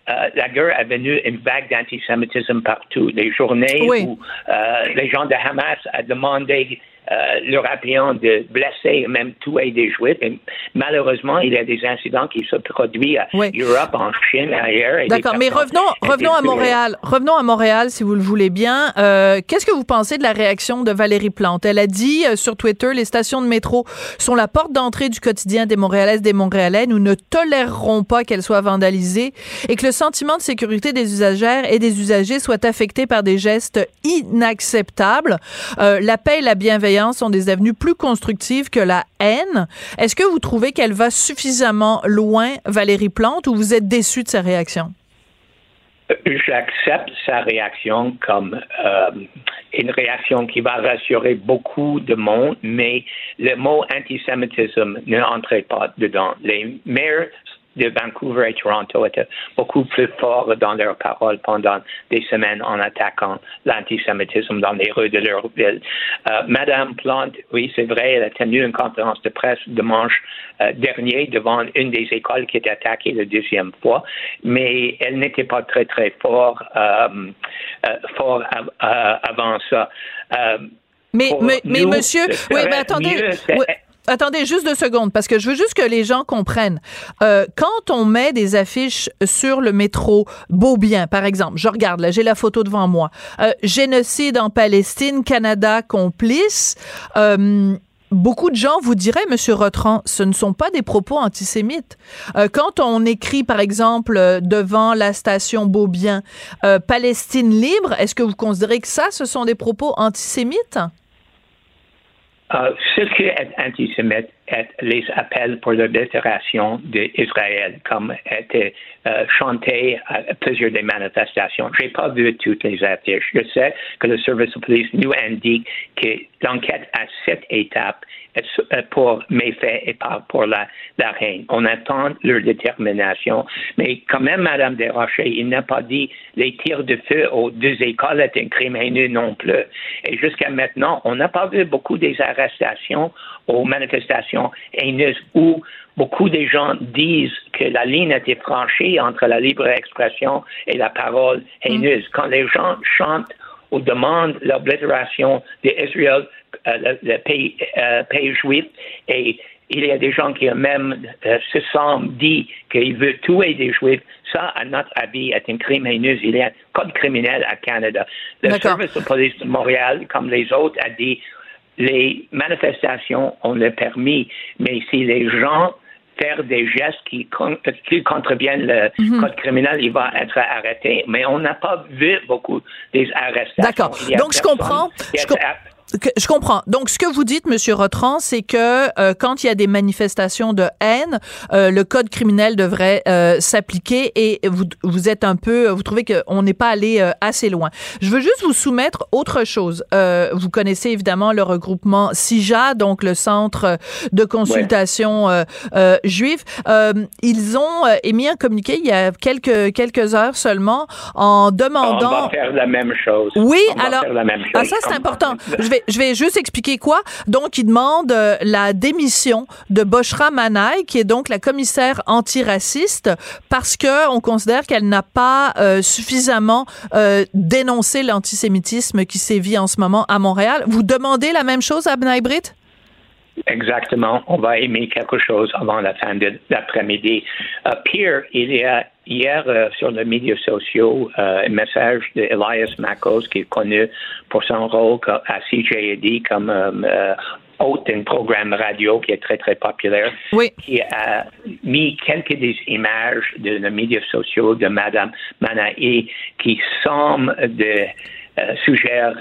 N: euh, la guerre est venue une vague d'antisémitisme partout. Les journées où euh, les gens de Hamas ont demandé le rappellant de blesser, même tuer des Juifs. Et malheureusement, il y a des incidents qui se produisent à Europe, en Chine, ailleurs.
E: D'accord, mais revenons, revenons à Montréal. Revenons à Montréal, si vous le voulez bien. Qu'est-ce que vous pensez de la réaction de Valérie Plante? Elle a dit sur Twitter, les stations de métro sont la porte d'entrée du quotidien des Montréalaises, des Montréalais. Nous ne tolérerons pas qu'elles soient vandalisées et que le sentiment de sécurité des usagères et des usagers soit affecté par des gestes inacceptables. Euh, la paix et la bienveillance sont des avenues plus constructives que la haine. Est-ce que vous trouvez qu'elle va suffisamment loin, Valérie Plante, ou vous êtes déçu de sa réaction?
N: J'accepte sa réaction comme euh, une réaction qui va rassurer beaucoup de monde, mais le mot antisémitisme ne entrait pas dedans. Les maires de Vancouver et Toronto étaient beaucoup plus forts dans leurs paroles pendant des semaines en attaquant l'antisémitisme dans les rues de leur ville. Euh, Madame Plante, oui, c'est vrai, elle a tenu une conférence de presse dimanche euh, dernier devant une des écoles qui était attaquée la deuxième fois, mais elle n'était pas très, très fort, euh, fort avant ça.
E: mais, mais, mais, monsieur, oui, mais attendez. Attendez juste deux secondes, parce que je veux juste que les gens comprennent. Euh, quand on met des affiches sur le métro Beaubien, par exemple, je regarde, là, j'ai la photo devant moi. Euh, génocide en Palestine, Canada complice. Euh, beaucoup de gens vous diraient, Monsieur Rotran, ce ne sont pas des propos antisémites. quand on écrit, par exemple, devant la station Beaubien, Palestine libre, est-ce que vous considérez que ça, ce sont des propos antisémites?
N: Euh, ce qui est antisémite est les appels pour la d'Israël, comme était euh, chanté à plusieurs des manifestations. Je n'ai pas vu toutes les affiches. Je sais que le service de police nous indique que l'enquête à cette étape euh, pour mes faits et pas pour la, la reine. On attend leur détermination. Mais quand même, Mme Desrochers, il n'a pas dit les tirs de feu aux deux écoles étaient un crime haineux non plus. Et jusqu'à maintenant, on n'a pas vu beaucoup des arrestations aux manifestations haineuses où beaucoup de gens disent que la ligne a été franchie entre la libre expression et la parole haineuse. Quand les gens chantent ou demandent l'oblitération d'Israël euh, le, pays, euh, pays juif et il y a des gens qui ont même euh, se sont dit qu'ils veulent tuer des juifs. Ça, à notre avis, est un crime haineux. Il y a un code criminel à Canada. Le service de police de Montréal, comme les autres, a dit les manifestations, on le permis, mais si les gens faire des gestes qui, qui contreviennent le mhm. code criminel, il va être arrêté. Mais on n'a pas vu beaucoup des arrestations.
E: D'accord. Donc, je comprends. Je comprends. Donc, ce que vous dites, Monsieur Rotran, c'est que euh, quand il y a des manifestations de haine, euh, le code criminel devrait euh, s'appliquer et vous, vous êtes un peu, vous trouvez qu'on n'est pas allé assez loin. Je veux juste vous soumettre autre chose. vous connaissez évidemment le regroupement CIJA, donc le Centre de consultation juif. ils ont émis un communiqué il y a quelques quelques heures seulement en demandant.
N: On va faire la même chose.
E: Oui, alors. Ah, ça c'est important. Je vais je vais juste expliquer quoi. Donc, il demande euh, la démission de Boshra Manaï, qui est donc la commissaire antiraciste, parce que on considère qu'elle n'a pas euh, suffisamment euh, dénoncé l'antisémitisme qui sévit en ce moment à Montréal. Vous demandez la même chose à Bnai Brit?
N: Exactement. On va aimer quelque chose avant la fin de l'après-midi. pire, il y a hier euh, sur les médias sociaux euh, un message d'Elias Makos, qui est connu pour son rôle à CJAD comme euh, hôte d'un programme radio qui est très, très populaire,
E: oui.
N: qui a mis quelques des images de les médias sociaux de Mme Manaï qui semble de suggère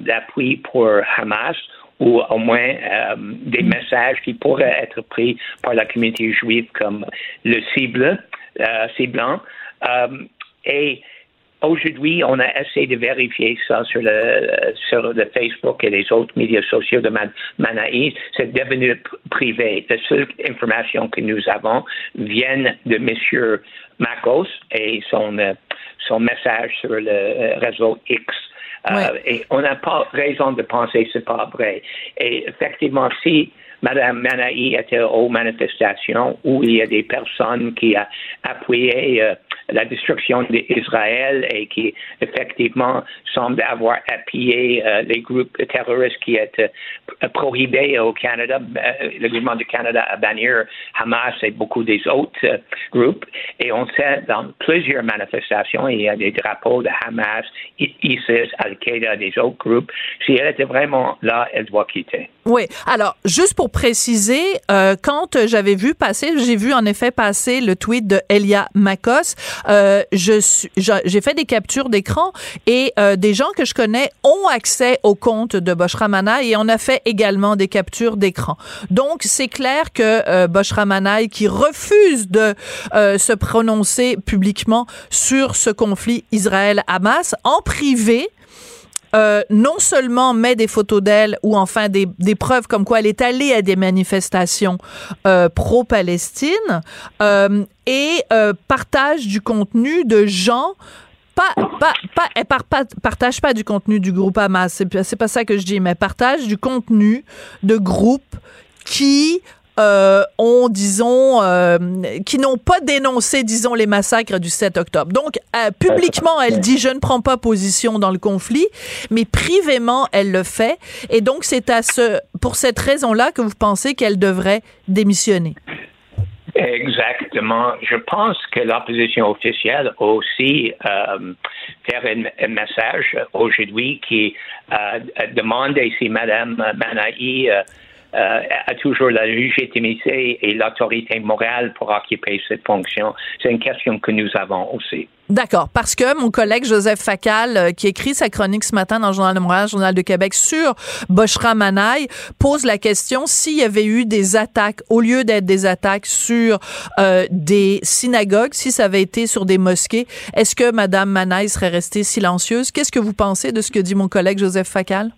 N: d'appui pour Hamas ou au moins des messages qui pourraient être pris par la communauté juive comme le cible euh, c'est blanc. Euh, et Aujourd'hui, on a essayé de vérifier ça sur le, sur le Facebook et les autres médias sociaux de Man Manaïs. C'est devenu privé. La seule information que nous avons vient de M. Makos et son, euh, son message sur le réseau X. et on n'a pas raison de penser que ce n'est pas vrai. Et effectivement, si Madame Manaï était aux manifestations où il y a des personnes qui ont appuyé euh, la destruction d'Israël et qui effectivement semblent avoir appuyé euh, les groupes terroristes qui étaient euh, prohibés au Canada. le gouvernement du Canada a banni Hamas et beaucoup des autres groupes. Et on sait dans plusieurs manifestations, il y a des drapeaux de Hamas, ISIS, Al-Qaïda, des autres groupes. Si elle était vraiment là, elle doit quitter.
E: Oui. Alors, juste pour préciser, euh, quand j'avais vu passer, j'ai vu en effet passer le tweet de Elia Makos. Euh, j'ai fait des captures d'écran et euh, des gens que je connais ont accès au compte de Boshra Manaï et on a fait également des captures d'écran. Donc, c'est clair que euh, Boshra Manaï, qui refuse de euh, se prononcer publiquement sur ce conflit Israël-Hamas, en privé, euh, non seulement met des photos d'elle ou enfin des, des, preuves comme quoi elle est allée à des manifestations euh, pro-Palestine euh, et euh, partage du contenu de gens pas, pas, pas, elle par, partage pas du contenu du groupe Hamas, c'est pas ça que je dis, mais partage du contenu de groupes qui euh, ont, disons, euh, qui n'ont pas dénoncé, disons, les massacres du 7 octobre. Donc, euh, publiquement, elle dit, je ne prends pas position dans le conflit, mais privément, elle le fait. Et donc, c'est à ce, pour cette raison-là que vous pensez qu'elle devrait démissionner.
N: Exactement. Je pense que l'opposition officielle a aussi euh, fait un, message aujourd'hui qui euh, demande si Mme Manaï euh, a toujours la légitimité et l'autorité morale pour occuper cette fonction. C'est une question que nous avons aussi.
E: D'accord, parce que mon collègue Joseph Facal, euh, qui écrit sa chronique ce matin dans le Journal de Montréal, Journal de Québec, sur Boshra Manaï, pose la question s'il y avait eu des attaques, au lieu d'être des attaques sur euh, des synagogues, si ça avait été sur des mosquées, est-ce que Mme Manaï serait restée silencieuse? Qu'est-ce que vous pensez de ce que dit mon collègue Joseph Facal?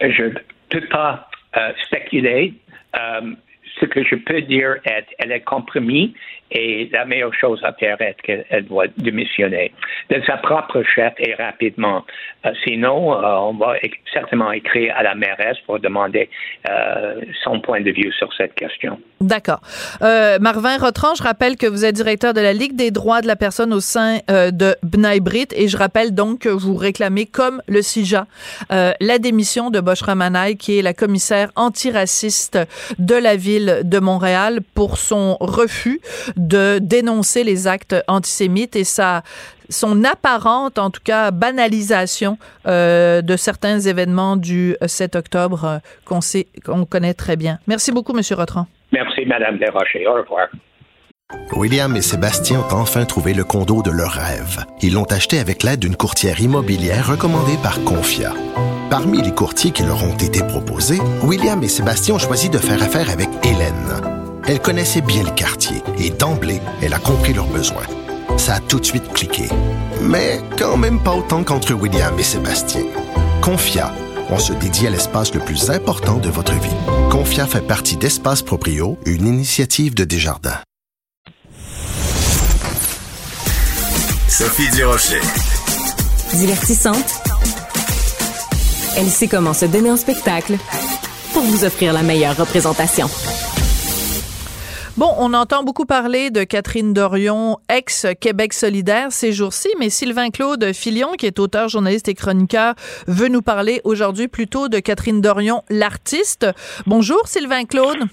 N: Je ne peux pas euh, spéculer. Euh, ce que je peux dire est qu'elle est compromis et la meilleure chose à faire est qu'elle doit démissionner de sa propre chef et rapidement? Euh, sinon, euh, on va certainement écrire à la mairesse pour demander euh, son point de vue sur cette question.
E: D'accord. Marvin Rotran, je rappelle que vous êtes directeur de la Ligue des droits de la personne au sein de B'nai Brit et je rappelle donc que vous réclamez, comme le CIJA, la démission de Boshra Manaï, qui est la commissaire antiraciste de la ville de Montréal pour son refus dénoncer les actes antisémites et sa son apparente, en tout cas, banalisation euh, de certains événements du 7 octobre euh, qu'on sait, qu'on connaît très bien. Merci beaucoup, Monsieur Rotran.
N: Merci, Madame Desrochers. Au revoir.
M: William et Sébastien ont enfin trouvé le condo de leur rêve. Ils l'ont acheté avec l'aide d'une courtière immobilière recommandée par Confia. Parmi les courtiers qui leur ont été proposés, William et Sébastien ont choisi de faire affaire avec Hélène. Elle connaissait bien le quartier et d'emblée, elle a compris leurs besoins. Ça a tout de suite cliqué. Mais quand même pas autant qu'entre William et Sébastien. Confia, on se dédie à l'espace le plus important de votre vie. Confia fait partie d'Espace Proprio, une initiative de Desjardins.
H: Sophie Durocher.
C: Divertissante. Elle sait comment se donner en spectacle pour vous offrir la meilleure représentation.
E: Bon, on entend beaucoup parler de Catherine Dorion, ex-Québec solidaire ces jours-ci, mais Sylvain Claude Filion, qui est auteur, journaliste et chroniqueur, veut nous parler aujourd'hui plutôt de Catherine Dorion, l'artiste. Bonjour Sylvain Claude.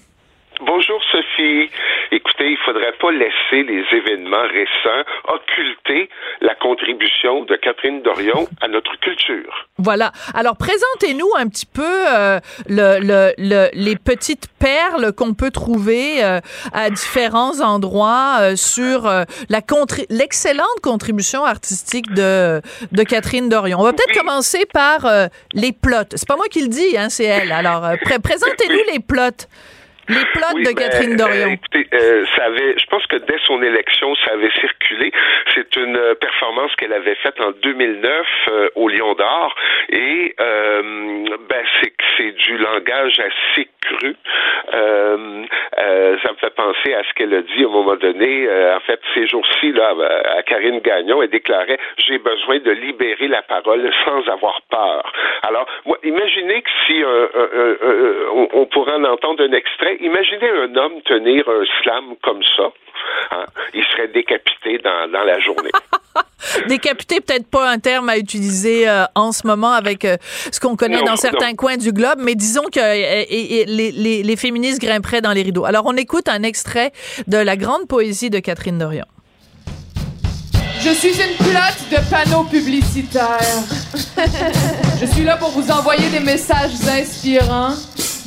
O: Bonjour Sophie. Écoutez, il faudrait pas laisser les événements récents occulter la contribution de Catherine Dorion à notre culture.
E: Voilà. Alors présentez-nous un petit peu euh, le, le, le, les petites perles qu'on peut trouver euh, à différents endroits euh, sur la l'excellente contribution artistique de, de Catherine Dorion. On va peut-être oui. commencer par les plots. C'est pas moi qui le dis, hein, c'est elle. Alors pr présentez-nous les plots. Les plots
O: oui,
E: de Catherine Dorion.
O: Euh, écoutez, euh, ça avait, je pense que dès son élection, ça avait circulé. C'est une euh, performance qu'elle avait faite en 2009 euh, au Lion d'Or, et euh, ben c'est c'est du langage assez cru. ça me fait penser à ce qu'elle a dit à un moment donné. en fait, ces jours-ci là, à Karine Gagnon, elle déclarait "J'ai besoin de libérer la parole sans avoir peur." Alors, moi, imaginez que si on, on, pourrait en entendre un extrait, imaginez un homme tenir un slam comme ça. Hein, il serait décapité dans, dans la journée.
E: décapité, peut-être pas un terme à utiliser euh, en ce moment avec euh, ce qu'on connaît dans certains coins du globe, mais disons que euh, les, les, les féministes grimperaient dans les rideaux. Alors, on écoute un extrait de la grande poésie de Catherine Dorion.
P: Je suis une plate de panneaux publicitaires. Je suis là pour vous envoyer des messages inspirants.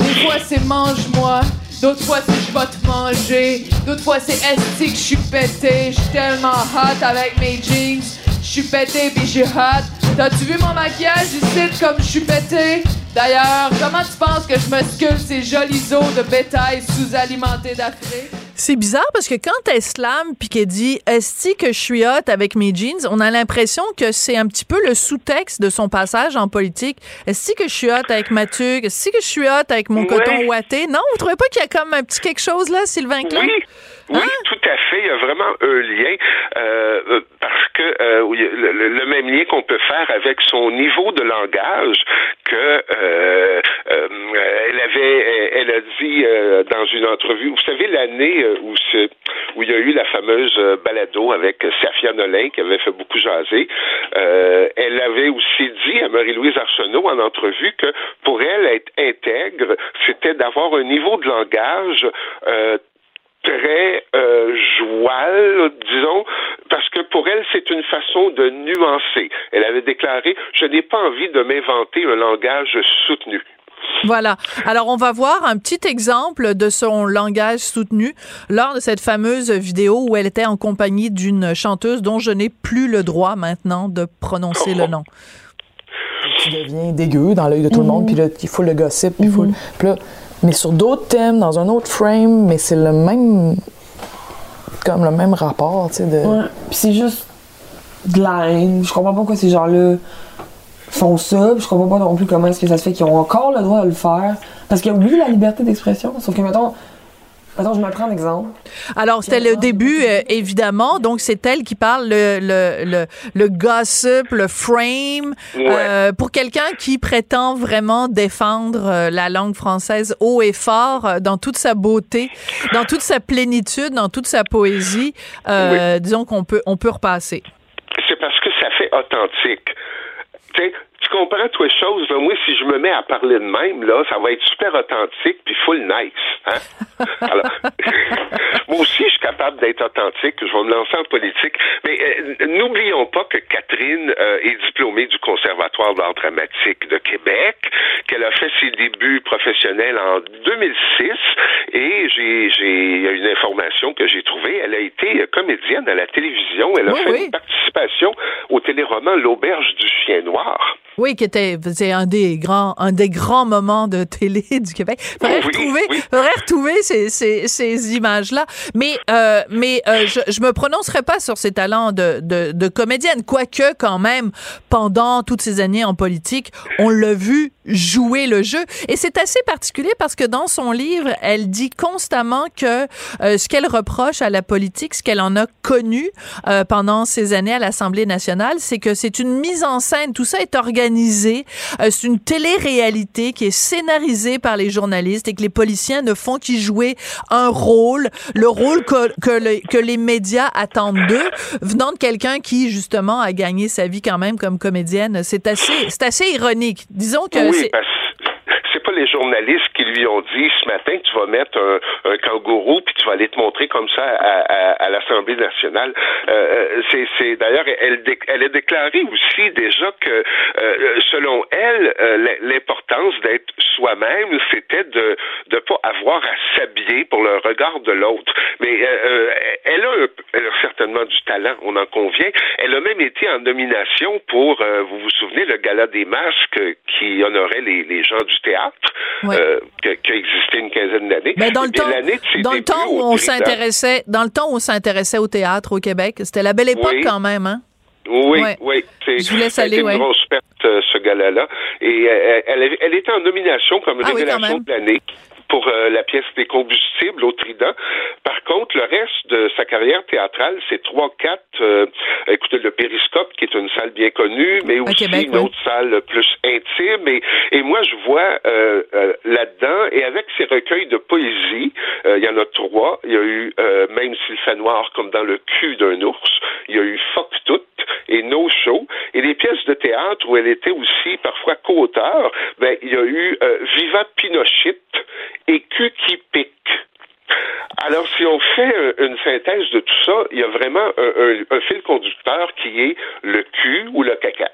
P: Des fois, c'est mange-moi. D'autres fois, c'est je vais te manger. D'autres fois, c'est est que je suis pété? Je suis tellement hot avec mes jeans. Je suis pété puis je suis hot. T'as-tu vu mon maquillage? Ici comme je suis pété? D'ailleurs, comment tu penses que je me sculpte ces jolis os de bétail sous-alimentés d'Afrique?
E: C'est bizarre parce que quand elle slame puis qu'elle dit est-ce que je suis hot avec mes jeans, on a l'impression que c'est un petit peu le sous-texte de son passage en politique. Est-ce que je suis hot avec ma tuque? Est-ce que je suis hot avec mon coton ouaté? Non, vous trouvez pas qu'il y a comme un petit quelque chose là, Sylvain Klein?
O: Oui. Oui, hein? tout à fait. Il y a vraiment un lien euh, euh parce que euh, le, le, même lien qu'on peut faire avec son niveau de langage que euh, euh elle avait, elle a dit dans une entrevue. Vous savez l'année où où il y a eu la fameuse balado avec Safia Nolin qui avait fait beaucoup jaser. elle avait aussi dit à Marie-Louise Arsenault en entrevue que pour elle être intègre, c'était d'avoir un niveau de langage très euh, joual, disons, parce que pour elle, c'est une façon de nuancer. Elle avait déclaré, je n'ai pas envie de m'inventer un langage soutenu.
E: Voilà. Alors, on va voir un petit exemple de son langage soutenu lors de cette fameuse vidéo où elle était en compagnie d'une chanteuse dont je n'ai plus le droit maintenant de prononcer le nom.
Q: Tu deviens dégueu dans l'œil de tout le monde, puis là, il faut le gossip, puis, faut, puis là, mais sur d'autres thèmes, dans un autre frame, mais c'est le même. comme le même rapport, tu sais. De...
R: Ouais. Puis c'est juste de la haine. Je comprends pas pourquoi ces gens-là font ça, puis je comprends pas non plus comment est-ce que ça se fait qu'ils ont encore le droit de le faire. Parce qu'il y a oublié la liberté d'expression. Sauf que, mettons, Attends, je me prends un exemple.
E: Alors, c'était le début, euh, évidemment. Donc, c'est elle qui parle le, le, le, le gossip, le frame. Euh, pour quelqu'un qui prétend vraiment défendre euh, la langue française haut et fort, euh, dans toute sa beauté, dans toute sa plénitude, dans toute sa poésie, disons qu'on peut, on peut repasser.
O: C'est parce que ça fait authentique. Tu tu comprends toi chose moi si je me mets à parler de même là ça va être super authentique puis full nice hein? Alors, moi aussi je suis capable d'être authentique je vais me lancer en politique. Mais euh, n'oublions pas que Catherine euh, est diplômée du conservatoire d'art dramatique de Québec qu'elle a fait ses débuts professionnels en 2006 et j'ai j'ai une information que j'ai trouvée. Elle a été comédienne à la télévision. Elle a fait une participation au téléroman l'auberge du chien noir
E: oui, qui était c'est un des grands un des grands moments de télé du Québec. Faudrait retrouver faudrait retrouver ces, ces, ces images là. Mais euh, mais euh, je je me prononcerai pas sur ses talents de, de de comédienne, quoique quand même pendant toutes ces années en politique, on l'a vu jouer le jeu et c'est assez particulier parce que dans son livre, elle dit constamment que euh, ce qu'elle reproche à la politique, ce qu'elle en a connu euh, pendant ces années à l'Assemblée nationale, c'est que c'est une mise en scène, tout ça est organisé euh, c'est une télé-réalité qui est scénarisée par les journalistes et que les policiers ne font qu'y jouer un rôle, le rôle que, que, les médias attendent d'eux, venant de quelqu'un qui, justement, a gagné sa vie quand même comme comédienne. C'est assez, c'est assez ironique. Disons que
O: oui, c'est pas les journalistes qui lui ont dit ce matin tu vas mettre un, kangourou puis tu vas aller te montrer comme ça à, à, l'Assemblée nationale. Euh, euh c'est d'ailleurs elle, elle a déclaré aussi déjà que euh, selon elle l'importance d'être soi-même c'était de ne pas avoir à s'habiller pour le regard de l'autre. Mais elle a, elle, a, certainement du talent, on en convient. Elle a même été en nomination pour vous vous souvenez le gala des masques qui honorait les, les gens du théâtre? Euh, qui, a existé une quinzaine d'années.
E: Mais dans le temps, dans le temps où on s'intéressait, dans le temps où on s'intéressait au théâtre au Québec, c'était la belle époque quand même, hein?
O: Oui, oui.
E: Je vous laisse aller,
O: une grosse perte, euh, ce gala-là. Et euh, elle, elle, était en nomination comme ah révélation de l'année. Pour euh, la pièce des combustibles au Trident. Par contre, le reste de sa carrière théâtrale, c'est trois, quatre. Euh, écoutez, le Périscope, qui est une salle bien connue, mais aussi une autre salle plus intime. Et, et moi, je vois euh, là-dedans, et avec ses recueils de poésie, il y en a trois. Il y a eu Même s'il fait noir comme dans le cul d'un ours. Il y a eu Fuck Tout et No Show. Et les pièces de théâtre où elle était aussi parfois co-auteur, ben, il y a eu Viva Pinochet et Q qui pique. Alors, si on fait une synthèse de tout ça, il y a vraiment un, un fil conducteur qui est le cul ou le caca.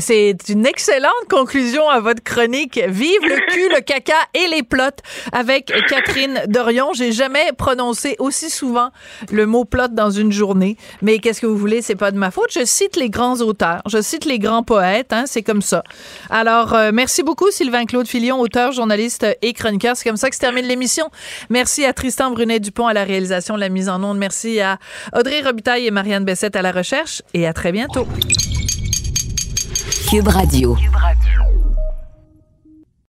E: C'est une excellente conclusion à votre chronique. Vive le cul, le caca et les plots avec Catherine Dorion. J'ai jamais prononcé aussi souvent le mot plot dans une journée. Mais qu'est-ce que vous voulez? C'est pas de ma faute. Je cite les grands auteurs. Je cite les grands poètes. Hein, c'est comme ça. Alors, euh, merci beaucoup, Sylvain-Claude Filion, auteur, journaliste et chroniqueur. C'est comme ça que se termine l'émission. Merci à Tristan Brunet-Dupont à la réalisation, la mise en onde. Merci à Audrey Robitaille et Marianne Bessette à la recherche. Et à très bientôt.
C: Cube Radio.